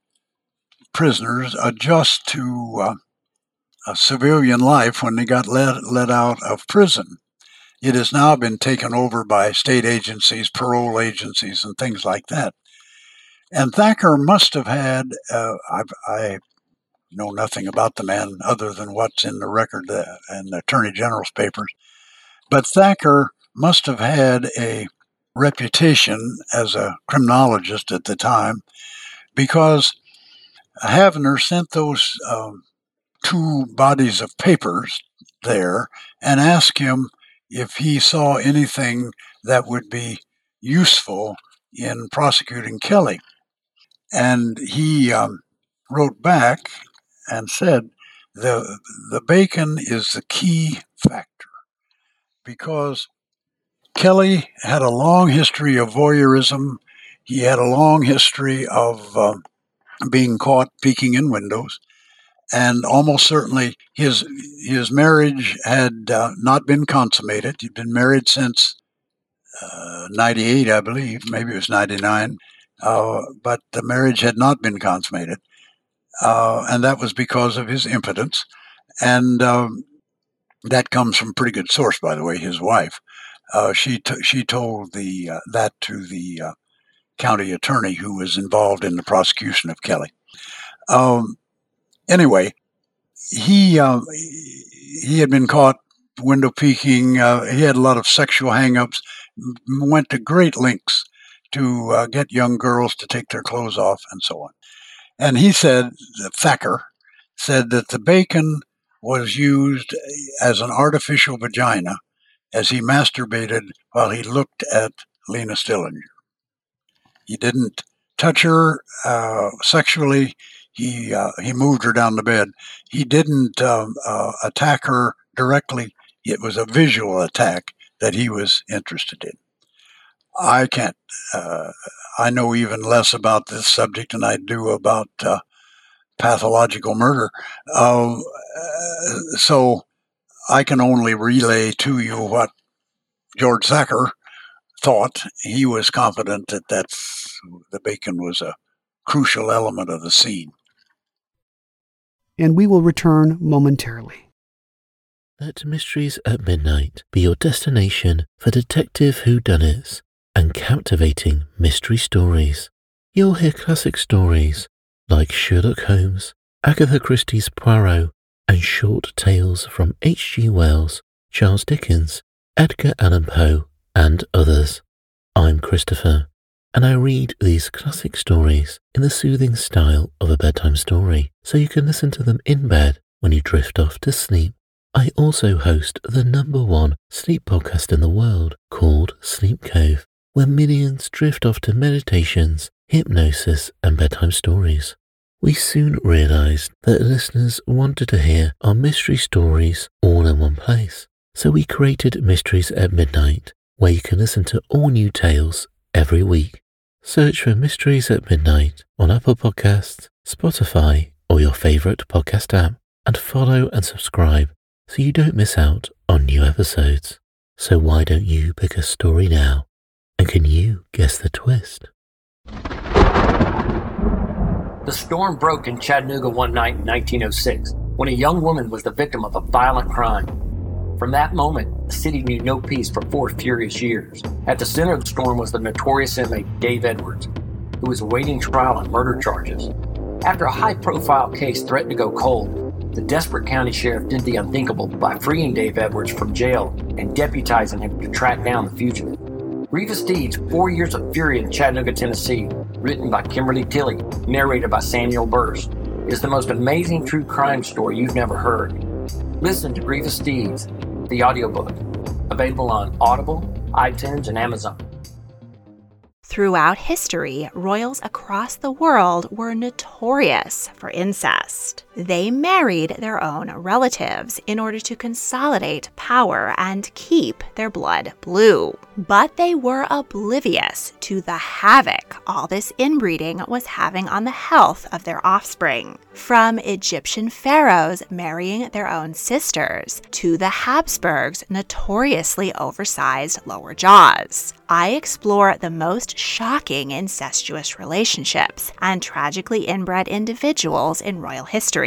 prisoners adjust to uh, civilian life when they got let, let out of prison. It has now been taken over by state agencies, parole agencies, and things like that. And Thacker must have had, uh, I know nothing about the man other than what's in the record uh, and the Attorney General's papers, but Thacker must have had a reputation as a criminologist at the time because Havner sent those um, two bodies of papers there and asked him if he saw anything that would be useful in prosecuting Kelly. And he um, wrote back and said, the, the bacon is the key factor because Kelly had a long history of voyeurism. He had a long history of uh, being caught peeking in windows. And almost certainly his his marriage had uh, not been consummated. He'd been married since uh, 98, I believe. Maybe it was 99. Uh, but the marriage had not been consummated. Uh, and that was because of his impotence. And um, that comes from pretty good source, by the way, his wife. Uh, she t- she told the uh, that to the county attorney who was involved in the prosecution of Kelly. Um, anyway, he uh, he had been caught window peeking. Uh, he had a lot of sexual hangups. Went to great lengths to uh, get young girls to take their clothes off and so on. And he said, Thacker said that the bacon was used as an artificial vagina as he masturbated while he looked at Lena Stillinger. He didn't touch her uh, sexually. He uh, he moved her down the bed. He didn't um, uh, attack her directly. It was a visual attack that he was interested in. I can't. Uh, I know even less about this subject than I do about uh, pathological murder. Um, uh, so I can only relay to you what George Thacker thought. He was confident that that's, the bacon was a crucial element of the scene. And we will return momentarily. Let Mysteries at Midnight be your destination for detective whodunits and captivating mystery stories. You'll hear classic stories like Sherlock Holmes, Agatha Christie's Poirot, and short tales from H.G. Wells, Charles Dickens, Edgar Allan Poe, and others. I'm Christopher, and I read these classic stories in the soothing style of a bedtime story, so you can listen to them in bed when you drift off to sleep. I also host the number one sleep podcast in the world called Sleep Cove, where millions drift off to meditations, hypnosis, and bedtime stories. We soon realized that listeners wanted to hear our mystery stories all in one place. So we created Mysteries at Midnight, where you can listen to all new tales every week. Search for Mysteries at Midnight on Apple Podcasts, Spotify, or your favorite podcast app, and follow and subscribe so you don't miss out on new episodes. So why don't you pick a story now? And can you guess the twist? The storm broke in Chattanooga one night in 1906 when a young woman was the victim of a violent crime. From that moment, the city knew no peace for four furious years. At the center of the storm was the notorious inmate Dave Edwards, who was awaiting trial on murder charges. After a high profile case threatened to go cold, the desperate county sheriff did the unthinkable by freeing Dave Edwards from jail and deputizing him to track down the fugitive. Grievous Deeds, Four Years of Fury in Chattanooga, Tennessee, written by Kimberly Tilley, narrated by Samuel Burst, is the most amazing true crime story you've never heard. Listen to Grievous Deeds, the audiobook, available on Audible, iTunes, and Amazon. Throughout history, royals across the world were notorious for incest. They married their own relatives in order to consolidate power and keep their blood blue. But they were oblivious to the havoc all this inbreeding was having on the health of their offspring. From Egyptian pharaohs marrying their own sisters to the Habsburgs' notoriously oversized lower jaws. I explore the most shocking incestuous relationships and tragically inbred individuals in royal history.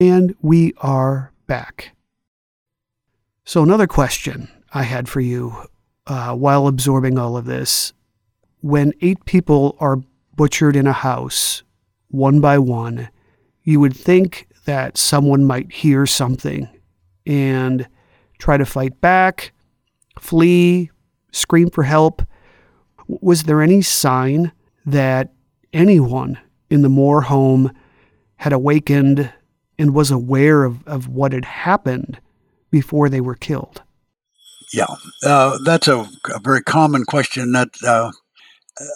And we are back. So, another question I had for you uh, while absorbing all of this when eight people are butchered in a house, one by one, you would think that someone might hear something and try to fight back, flee, scream for help. Was there any sign that anyone in the Moore home had awakened and was aware of, of what had happened before they were killed? Yeah, uh, that's a, a, very common question. That uh,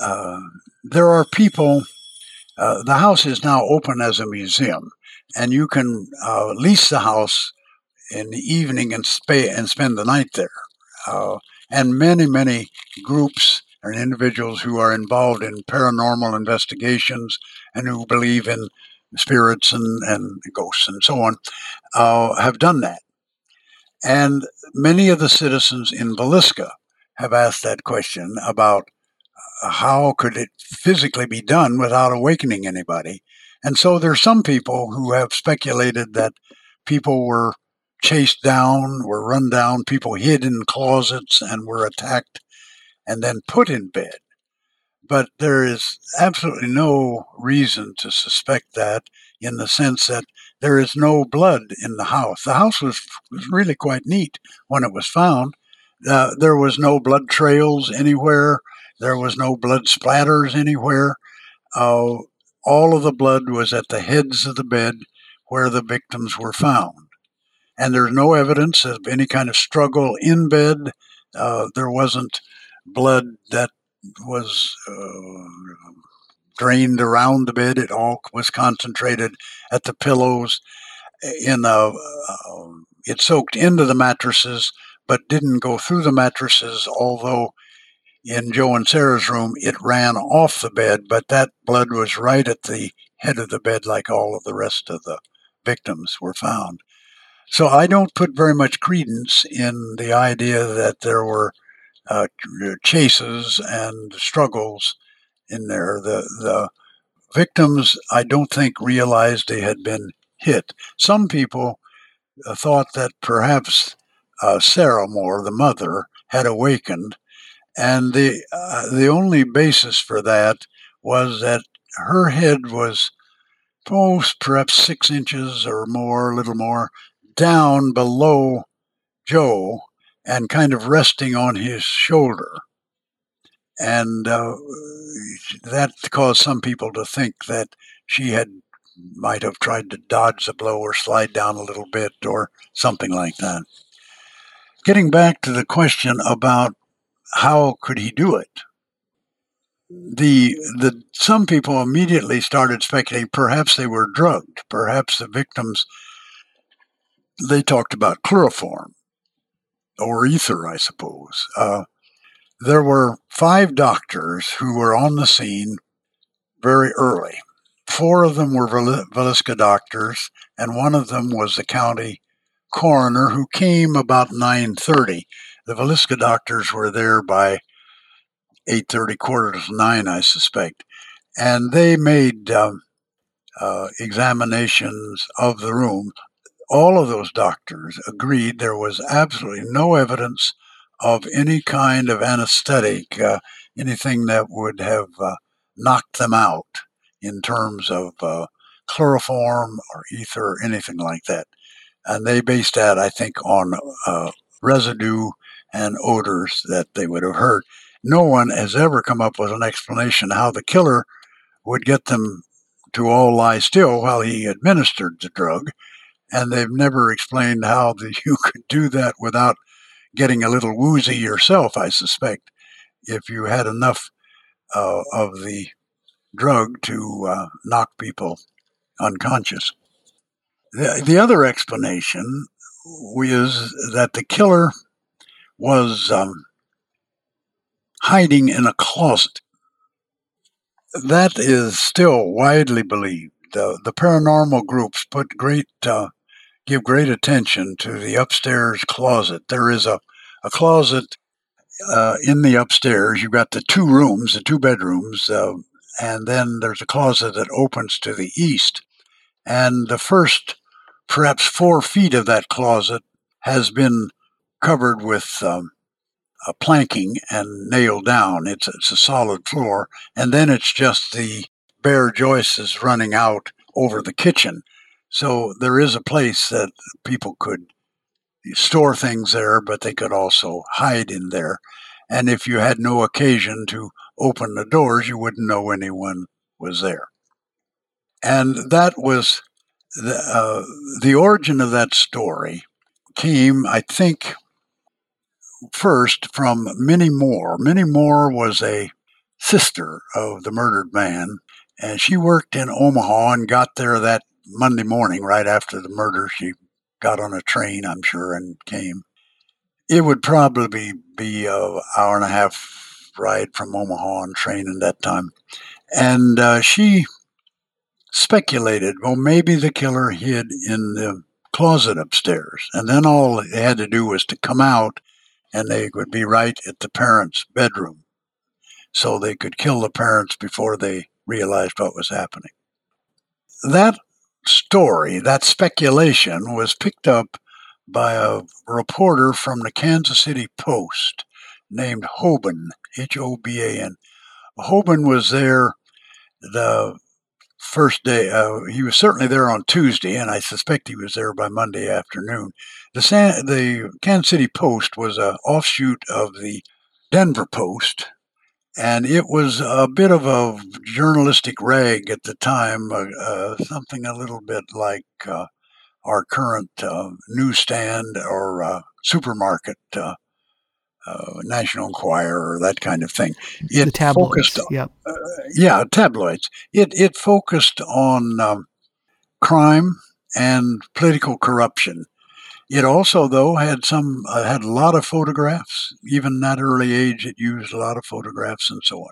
uh, there are people. Uh, the house is now open as a museum, and you can uh, lease the house in the evening and, sp- and spend the night there. Uh, and many, many groups and individuals who are involved in paranormal investigations and who believe in spirits and, and ghosts and so on uh, have done that. And many of the citizens in Villisca have asked that question about uh, how could it physically be done without awakening anybody. And so there's some people who have speculated that people were chased down, were run down, people hid in closets and were attacked and then put in bed. But there is absolutely no reason to suspect that in the sense that there is no blood in the house. The house was, was really quite neat when it was found. Uh, there was no blood trails anywhere. There was no blood splatters anywhere. Uh, all of the blood was at the heads of the bed where the victims were found. And there's no evidence of any kind of struggle in bed. Uh, there wasn't blood that was uh, drained around the bed. It all was concentrated at the pillows. In the, uh, it soaked into the mattresses, but didn't go through the mattresses. Although in Joe and Sarah's room, it ran off the bed, but that blood was right at the head of the bed, like all of the rest of the victims were found. So I don't put very much credence in the idea that there were uh, chases and struggles in there. The the victims, I don't think, realized they had been hit. Some people uh, thought that perhaps uh, Sarah Moore, the mother, had awakened and the uh, the only basis for that was that her head was oh, perhaps six inches or more, a little more, down below Joe and kind of resting on his shoulder. And uh, that caused some people to think that she had might have tried to dodge the blow or slide down a little bit or something like that. Getting back to the question about how could he do it? The the some people immediately started speculating perhaps they were drugged, perhaps the victims they talked about chloroform or ether, I suppose. Uh, there were five doctors who were on the scene very early. Four of them were Villisca doctors, and one of them was the county coroner who came about 9:30 the Villisca doctors were there by 8.30, quarter to 9, I suspect. And they made um, uh, examinations of the room. All of those doctors agreed there was absolutely no evidence of any kind of anesthetic, uh, anything that would have uh, knocked them out in terms of uh, chloroform or ether or anything like that. And they based that, I think, on uh, residue and odors that they would have heard. No one has ever come up with an explanation how the killer would get them to all lie still while he administered the drug. And they've never explained how the, you could do that without getting a little woozy yourself, I suspect, if you had enough uh, of the drug to uh, knock people unconscious. The, the other explanation is that the killer was um, hiding in a closet. That is still widely believed. The, the paranormal groups put great uh, give great attention to the upstairs closet. There is a, a closet uh, in the upstairs. You've got the two rooms, the two bedrooms, uh, and then there's a closet that opens to the east. And the first, perhaps four feet of that closet has been covered with um, a planking and nailed down. It's, it's a solid floor. And then it's just the bare joists running out over the kitchen. So there is a place that people could store things there, but they could also hide in there. And if you had no occasion to open the doors, you wouldn't know anyone was there. And that was the, uh, the origin of that story came, I think, first from Minnie Moore. Minnie Moore was a sister of the murdered man, and she worked in Omaha and got there that Monday morning right after the murder. She got on a train, I'm sure, and came. It would probably be an hour and a half ride from Omaha on train in that time. And uh, she speculated, well, maybe the killer hid in the closet upstairs. And then all they had to do was to come out and they would be right at the parents' bedroom. So they could kill the parents before they realized what was happening. That story, that speculation, was picked up by a reporter from the Kansas City Post named Hoban, H O B A N. Hoban was there the first day. Uh, he was certainly there on Tuesday, and I suspect he was there by Monday afternoon. The San, the Kansas City Post was an offshoot of the Denver Post, and it was a bit of a journalistic rag at the time, uh, uh, something a little bit like uh, our current uh, newsstand or uh, supermarket. Uh, National Enquirer or that kind of thing. It the tabloids, focused, yep. yeah, tabloids. It it focused on um, crime and political corruption. It also, though, had some uh, had a lot of photographs. Even that early age, it used a lot of photographs and so on.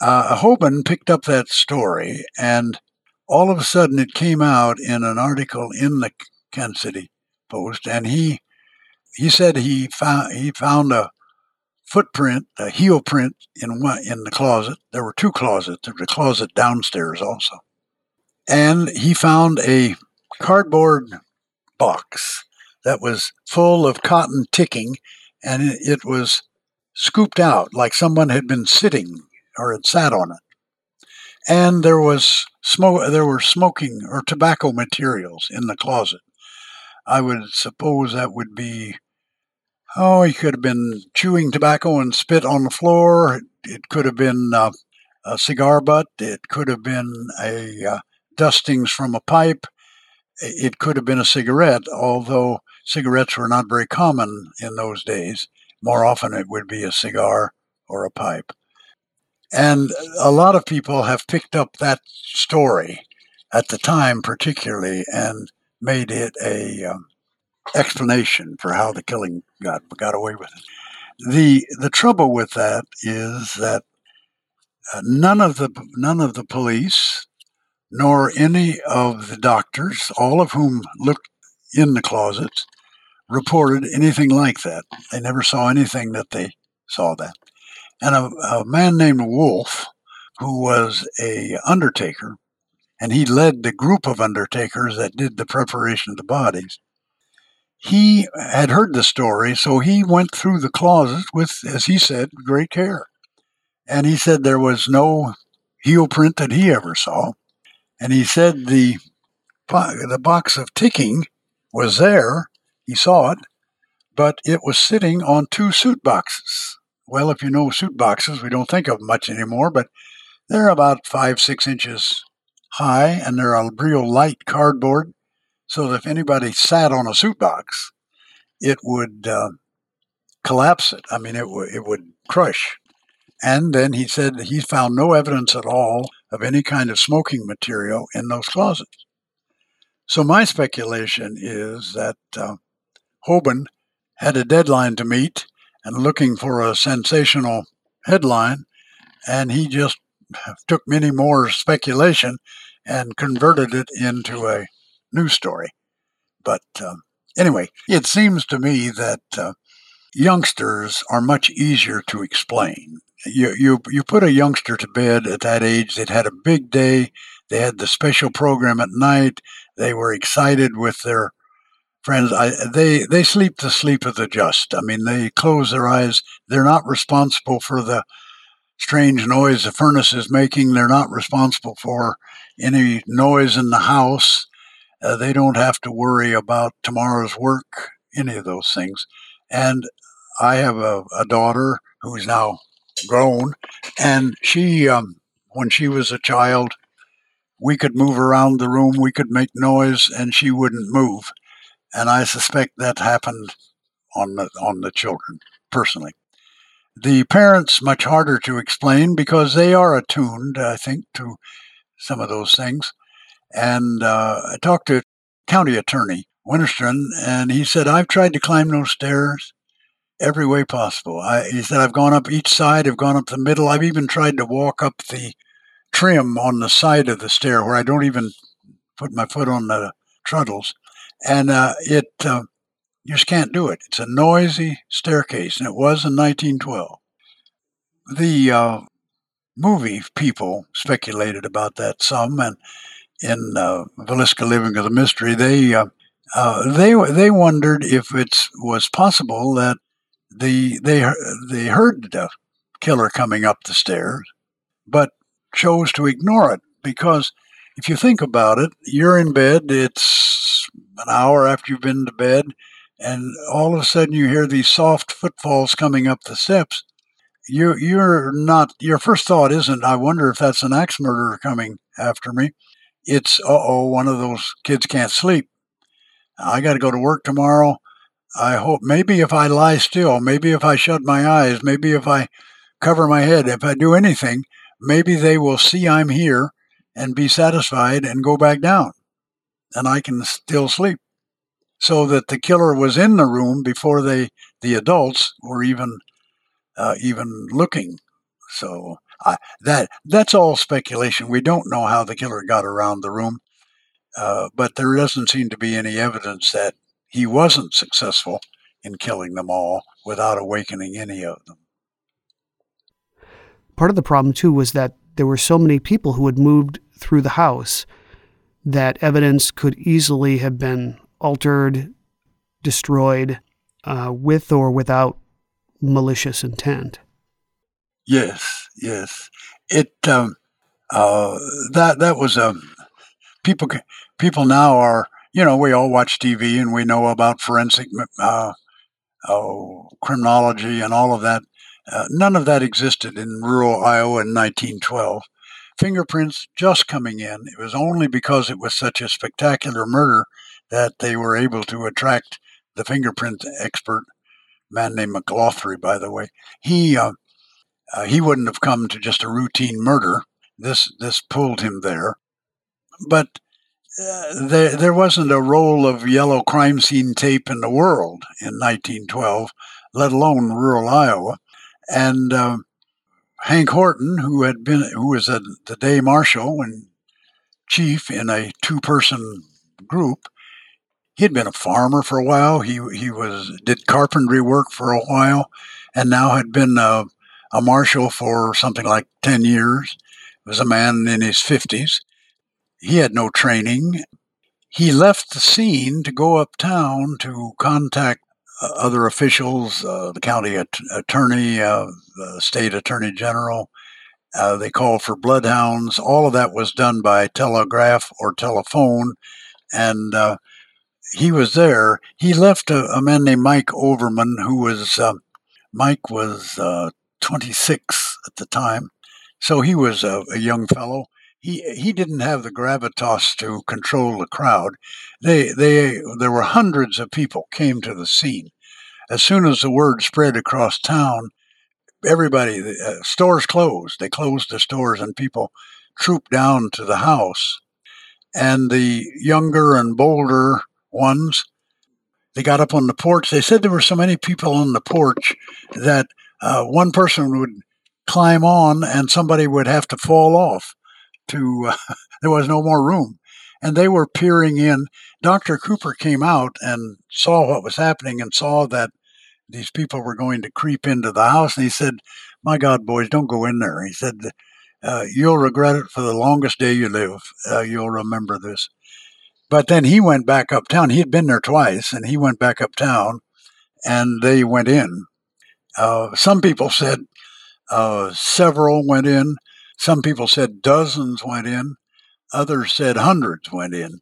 Uh, Hoban picked up that story, and all of a sudden, it came out in an article in the Kansas City Post, and he he said he found he found a footprint, a heel print in one, in the closet. There were two closets. There was a closet downstairs also, and he found a cardboard box that was full of cotton ticking, and it, was scooped out like someone had been sitting or had sat on it. And there was smoke. There were smoking or tobacco materials in the closet. I would suppose that would be. Oh, he could have been chewing tobacco and spit on the floor. It could have been uh, a cigar butt. It could have been a uh, dustings from a pipe it could have been a cigarette, although cigarettes were not very common in those days. More often, it would be a cigar or a pipe. And a lot of people have picked up that story at the time, particularly, and made it a um, explanation for how the killing got got away with it. the The trouble with that is that uh, none of the none of the police, nor any of the doctors, all of whom looked in the closets, reported anything like that. They never saw anything that they saw that. And a, a man named Wolf, who was a undertaker, and he led the group of undertakers that did the preparation of the bodies. He had heard the story, so he went through the closet with, as he said, great care. And he said there was no heel print that he ever saw. And he said the the box of ticking was there. He saw it, but it was sitting on two suit boxes. Well, if you know suit boxes, we don't think of much anymore, but they're about five, six inches high, and they're a real light cardboard. So that if anybody sat on a suit box, it would uh, collapse it. I mean, it, w- it would crush. And then he said he found no evidence at all of any kind of smoking material in those closets. So my speculation is that uh, Hoban had a deadline to meet and looking for a sensational headline, and he just took Minnie Moore speculation and converted it into a news story. But um, anyway, it seems to me that uh, youngsters are much easier to explain. You, you, you put a youngster to bed at that age, they'd had a big day, they had the special program at night, they were excited with their friends. I, they, they sleep the sleep of the just. I mean, they close their eyes, they're not responsible for the strange noise the furnace is making, they're not responsible for any noise in the house. Uh, they don't have to worry about tomorrow's work, any of those things. And I have a, a daughter who's now grown, and she, um, when she was a child, we could move around the room, we could make noise, and she wouldn't move. And I suspect that happened on the on the children personally. The parents much harder to explain because they are attuned, I think, to some of those things. And uh, I talked to county attorney Wenstrand, and he said I've tried to climb those stairs every way possible. I, he said, I've gone up each side, I've gone up the middle, I've even tried to walk up the trim on the side of the stair where I don't even put my foot on the truddles. And uh, it, uh, you just can't do it. It's a noisy staircase, and it was in 1912. The uh, movie people speculated about that some, and in uh, Villisca Living of the Mystery, they uh, uh, they they wondered if it was possible that the they they heard the killer coming up the stairs, but chose to ignore it because if you think about it, you're in bed. It's an hour after you've been to bed, and all of a sudden you hear these soft footfalls coming up the steps. You you're not. Your first thought isn't. I wonder if that's an axe murderer coming after me. It's uh oh, one of those kids can't sleep. I got to go to work tomorrow. I hope maybe if I lie still, maybe if I shut my eyes, maybe if I cover my head, if I do anything, maybe they will see I'm here and be satisfied and go back down. And I can still sleep. So that the killer was in the room before they, the adults, were even, uh, even looking. So I, that that's all speculation. We don't know how the killer got around the room, uh, but there doesn't seem to be any evidence that he wasn't successful in killing them all without awakening any of them. Part of the problem, too, was that there were so many people who had moved through the house that evidence could easily have been altered, destroyed, uh, with or without malicious intent. Yes, yes. It um, uh, that that was a um, people. People now are you know, we all watch TV and we know about forensic uh, oh, criminology and all of that. Uh, none of that existed in rural Iowa in 1912. Fingerprints just coming in. It was only because it was such a spectacular murder that they were able to attract the fingerprint expert, man named McGlothry, by the way. He uh, uh, he wouldn't have come to just a routine murder. This this pulled him there, but there, there wasn't a roll of yellow crime scene tape in the world in 1912, let alone rural Iowa. And uh, Hank Horton, who had been, who was a, the day marshal and chief in a two-person group, he had been a farmer for a while. He he was did carpentry work for a while, and now had been a, a marshal for something like ten years. Was a man in his fifties he had no training. He left the scene to go uptown to contact uh, other officials, uh, the county at- attorney, uh, the state attorney general. Uh, they called for bloodhounds. All of that was done by telegraph or telephone. And uh, he was there. He left a, a man named Mike Overman, who was uh, Mike was uh, 26 at the time, so he was a, a, young fellow. He he didn't have the gravitas to control the crowd. They they there were hundreds of people came to the scene. As soon as the word spread across town, everybody uh, stores closed. They closed the stores, and people trooped down to the house. And the younger and bolder ones. They got up on the porch. They said there were so many people on the porch that uh, one person would climb on and somebody would have to fall off. To uh, there was no more room, and they were peering in. Dr. Cooper came out and saw what was happening and saw that these people were going to creep into the house. And he said, "My God, boys, don't go in there." He said, uh, "You'll regret it for the longest day you live. Uh, you'll remember this." But then he went back uptown. He had been there twice, and he went back uptown, and they went in. Uh, some people said uh, several went in. Some people said dozens went in. Others said hundreds went in.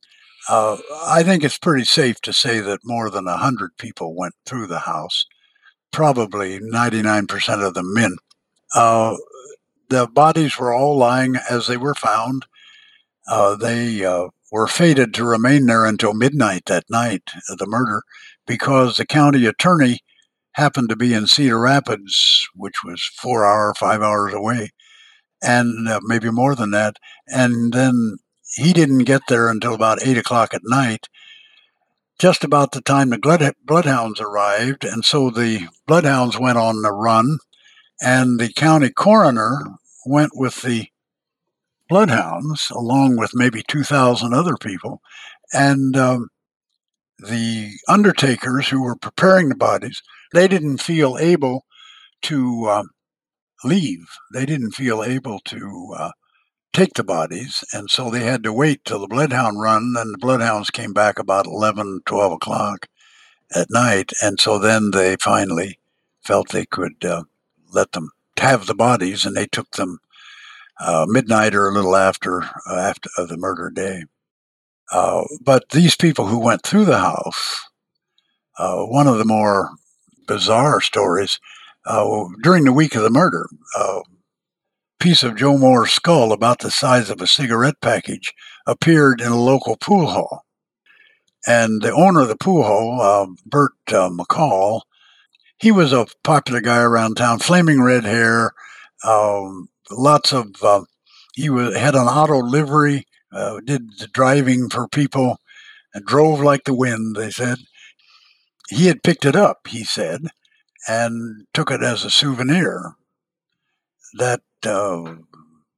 Uh, I think it's pretty safe to say that more than 100 people went through the house, probably 99% of them men. Uh, the bodies were all lying as they were found. Uh, they uh, were fated to remain there until midnight that night of the murder because the county attorney happened to be in Cedar Rapids, which was four hour, five hours away, and uh, maybe more than that. And then he didn't get there until about eight o'clock at night, just about the time the blood, bloodhounds arrived. And so the bloodhounds went on the run, and the county coroner went with the bloodhounds, along with maybe 2,000 other people. And um, the undertakers who were preparing the bodies, they didn't feel able to uh, leave. They didn't feel able to uh, take the bodies. And so they had to wait till the bloodhound run. And the bloodhounds came back about 11, 12 o'clock at night. And so then they finally felt they could uh, let them have the bodies and they took them uh, midnight or a little after uh, after the murder day. Uh, but these people who went through the house, uh, one of the more bizarre stories uh, during the week of the murder, a piece of Joe Moore's skull about the size of a cigarette package appeared in a local pool hall. And the owner of the pool hall, uh, Bert McCall, he was a popular guy around town, flaming red hair, um, lots of. Uh, he was, had an auto livery, uh, did the driving for people, and drove like the wind. They said he had picked it up. He said, and took it as a souvenir. That uh,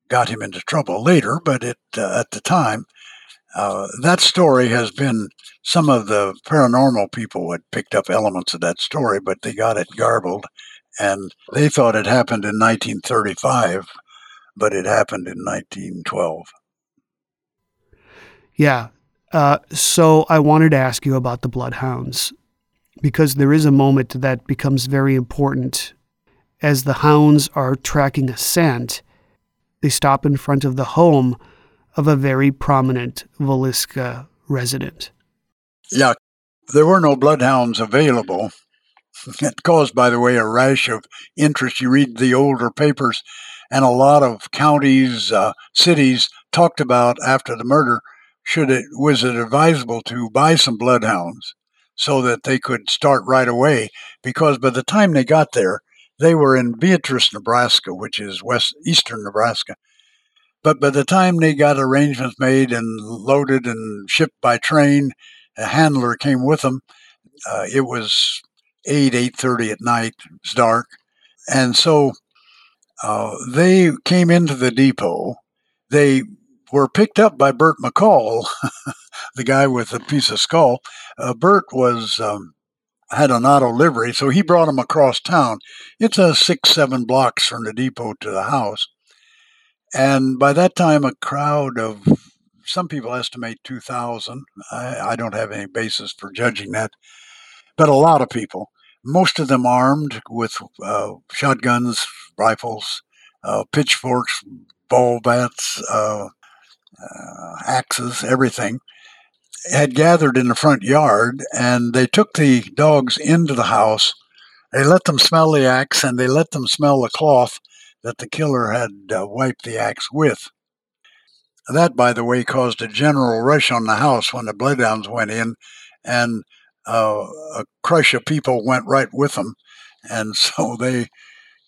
got him into trouble later, but it uh, at the time. Uh, that story has been some of the paranormal people had picked up elements of that story, but they got it garbled and they thought it happened in 1935 but it happened in 1912. Yeah. Uh, so I wanted to ask you about the bloodhounds because there is a moment that becomes very important. As the hounds are tracking a scent, they stop in front of the home of a very prominent Villisca resident. Yeah, there were no bloodhounds available. It caused, by the way, a rash of interest. You read the older papers, and a lot of counties, uh, cities talked about after the murder. Should it was it advisable to buy some bloodhounds so that they could start right away? Because by the time they got there, they were in Beatrice, Nebraska, which is west eastern Nebraska. But by the time they got arrangements made and loaded and shipped by train, a handler came with them. Uh, it was eight eight thirty at night. It was dark, and so uh, they came into the depot. They were picked up by Bert McCall, the guy with the piece of skull. Uh, Bert was um, had an auto livery, so he brought him across town. It's a six, seven blocks from the depot to the house. And by that time, a crowd of some people estimate 2,000. I, I don't have any basis for judging that, but a lot of people most of them armed with uh, shotguns, rifles, uh, pitchforks, ball bats, uh, uh axes, everything. Had gathered in the front yard and they took the dogs into the house. They let them smell the axe and they let them smell the cloth that the killer had uh, wiped the axe with. That, by the way, caused a general rush on the house when the bloodhounds went in, and uh, a crush of people went right with them. And so they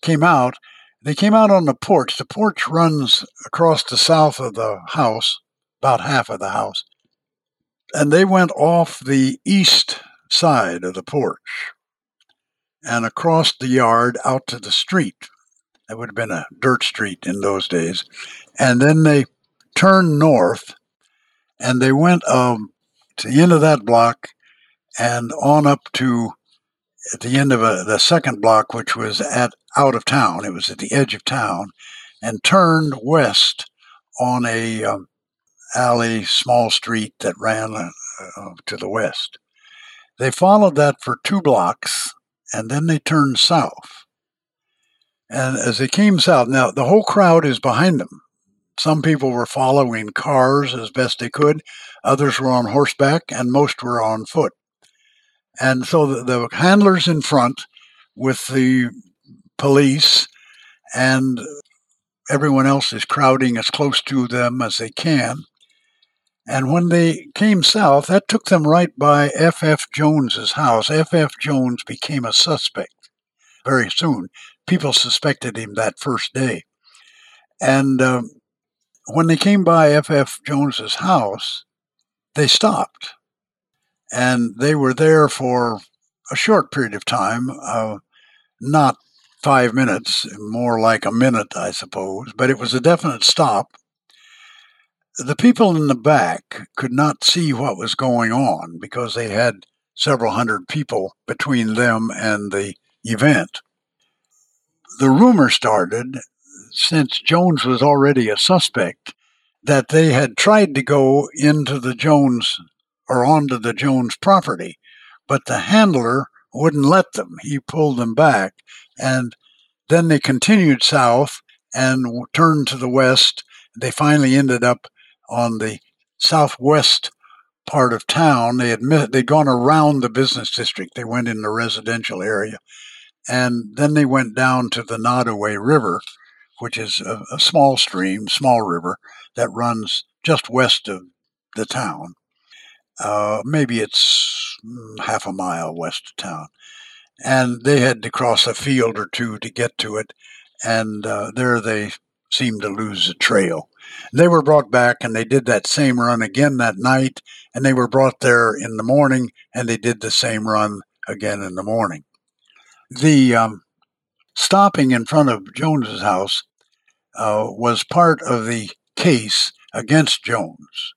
came out. They came out on the porch. The porch runs across the south of the house, about half of the house. And they went off the east side of the porch and across the yard out to the street. That would have been a dirt street in those days. And then they turned north and they went um, to the end of that block and on up to at the end of a, the second block, which was at out of town. It was at the edge of town, and turned west on a um, alley, small street that ran uh, uh, to the west. They followed that for two blocks, and then they turned south. And as they came south, now the whole crowd is behind them. Some people were following cars as best they could, others were on horseback, and most were on foot. And so the, the handlers in front with the police and everyone else is crowding as close to them as they can. And when they came south, that took them right by F.F. F. Jones's house. F.F. F. Jones became a suspect very soon. People suspected him that first day. And um, when they came by F.F. F. Jones's house, they stopped and they were there for a short period of time, uh, not five minutes, more like a minute, I suppose, but it was a definite stop. The people in the back could not see what was going on because they had several hundred people between them and the event. The rumor started, since Jones was already a suspect, that they had tried to go into the Jones or onto the Jones property. But the handler wouldn't let them. He pulled them back. And then they continued south and turned to the west. They finally ended up on the southwest part of town. They admit they'd gone around the business district. They went in the residential area. And then they went down to the Nodaway River, which is a, a small stream, small river that runs just west of the town. Uh, maybe it's mm, half a mile west of town. And they had to cross a field or two to get to it. And uh, there they seemed to lose the trail. They were brought back and they did that same run again that night. And they were brought there in the morning and they did the same run again in the morning. The um, stopping in front of Jones's house uh, was part of the case against Jones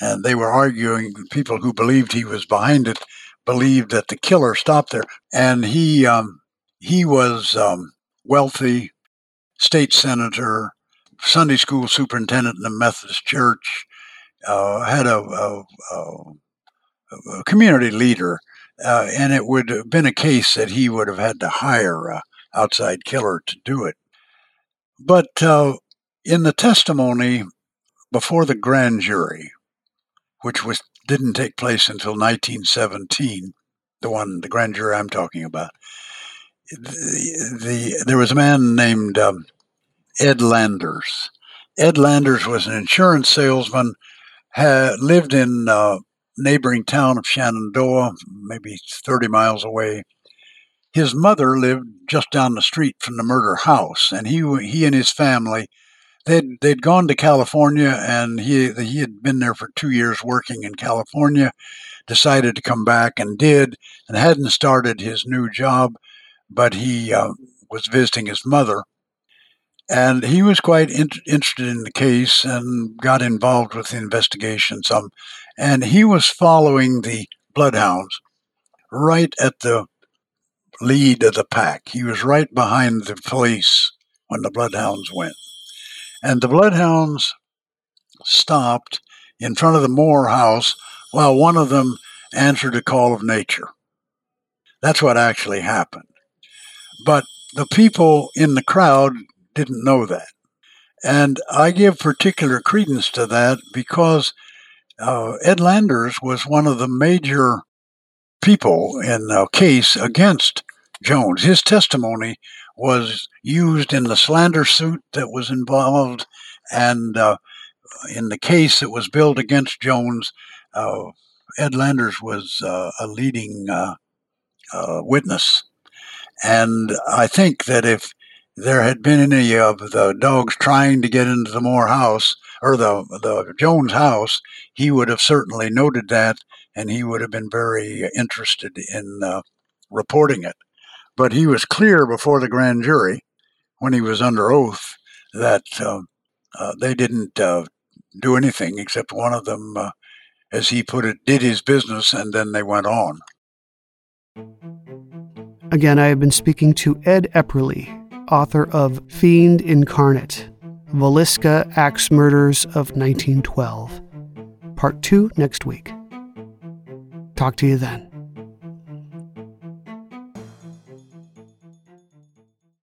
and they were arguing. People who believed he was behind it believed that the killer stopped there, and he um, he was um, wealthy, state senator, Sunday school superintendent in the Methodist Church, uh, had a, a, a, community leader, uh, and it would have been a case that he would have had to hire a outside killer to do it. But uh, in the testimony before the grand jury, which was didn't take place until 1917, the one, the grand jury I'm talking about. The, the there was a man named um, Ed Landers. Ed Landers was an insurance salesman, had lived in uh, neighboring town of Shenandoah, maybe 30 miles away. His mother lived just down the street from the murder house, and he he and his family they'd they'd gone to California, and he he had been there for two years working in California. Decided to come back and did, and hadn't started his new job, but he uh, was visiting his mother, and he was quite in- interested in the case and got involved with the investigation some, and he was following the bloodhounds right at the lead of the pack. He was right behind the police when the bloodhounds went. And the bloodhounds stopped in front of the Moore house while one of them answered a call of nature. That's what actually happened. But the people in the crowd didn't know that. And I give particular credence to that because uh, Ed Landers was one of the major people in the case against Jones. His testimony was used in the slander suit that was involved and uh, in the case that was built against Jones. Uh, Ed Landers was uh, a leading uh, uh, witness. And I think that if there had been any of the dogs trying to get into the Moore house or the, the Jones house, he would have certainly noted that and he would have been very interested in uh, reporting it. But he was clear before the grand jury when he was under oath that uh, uh, they didn't uh, do anything except one of them, uh, as he put it, did his business and then they went on. Again, I have been speaking to Ed Epperly, author of Fiend Incarnate Villisca Axe Murders of 1912. Part 2 next week. Talk to you then.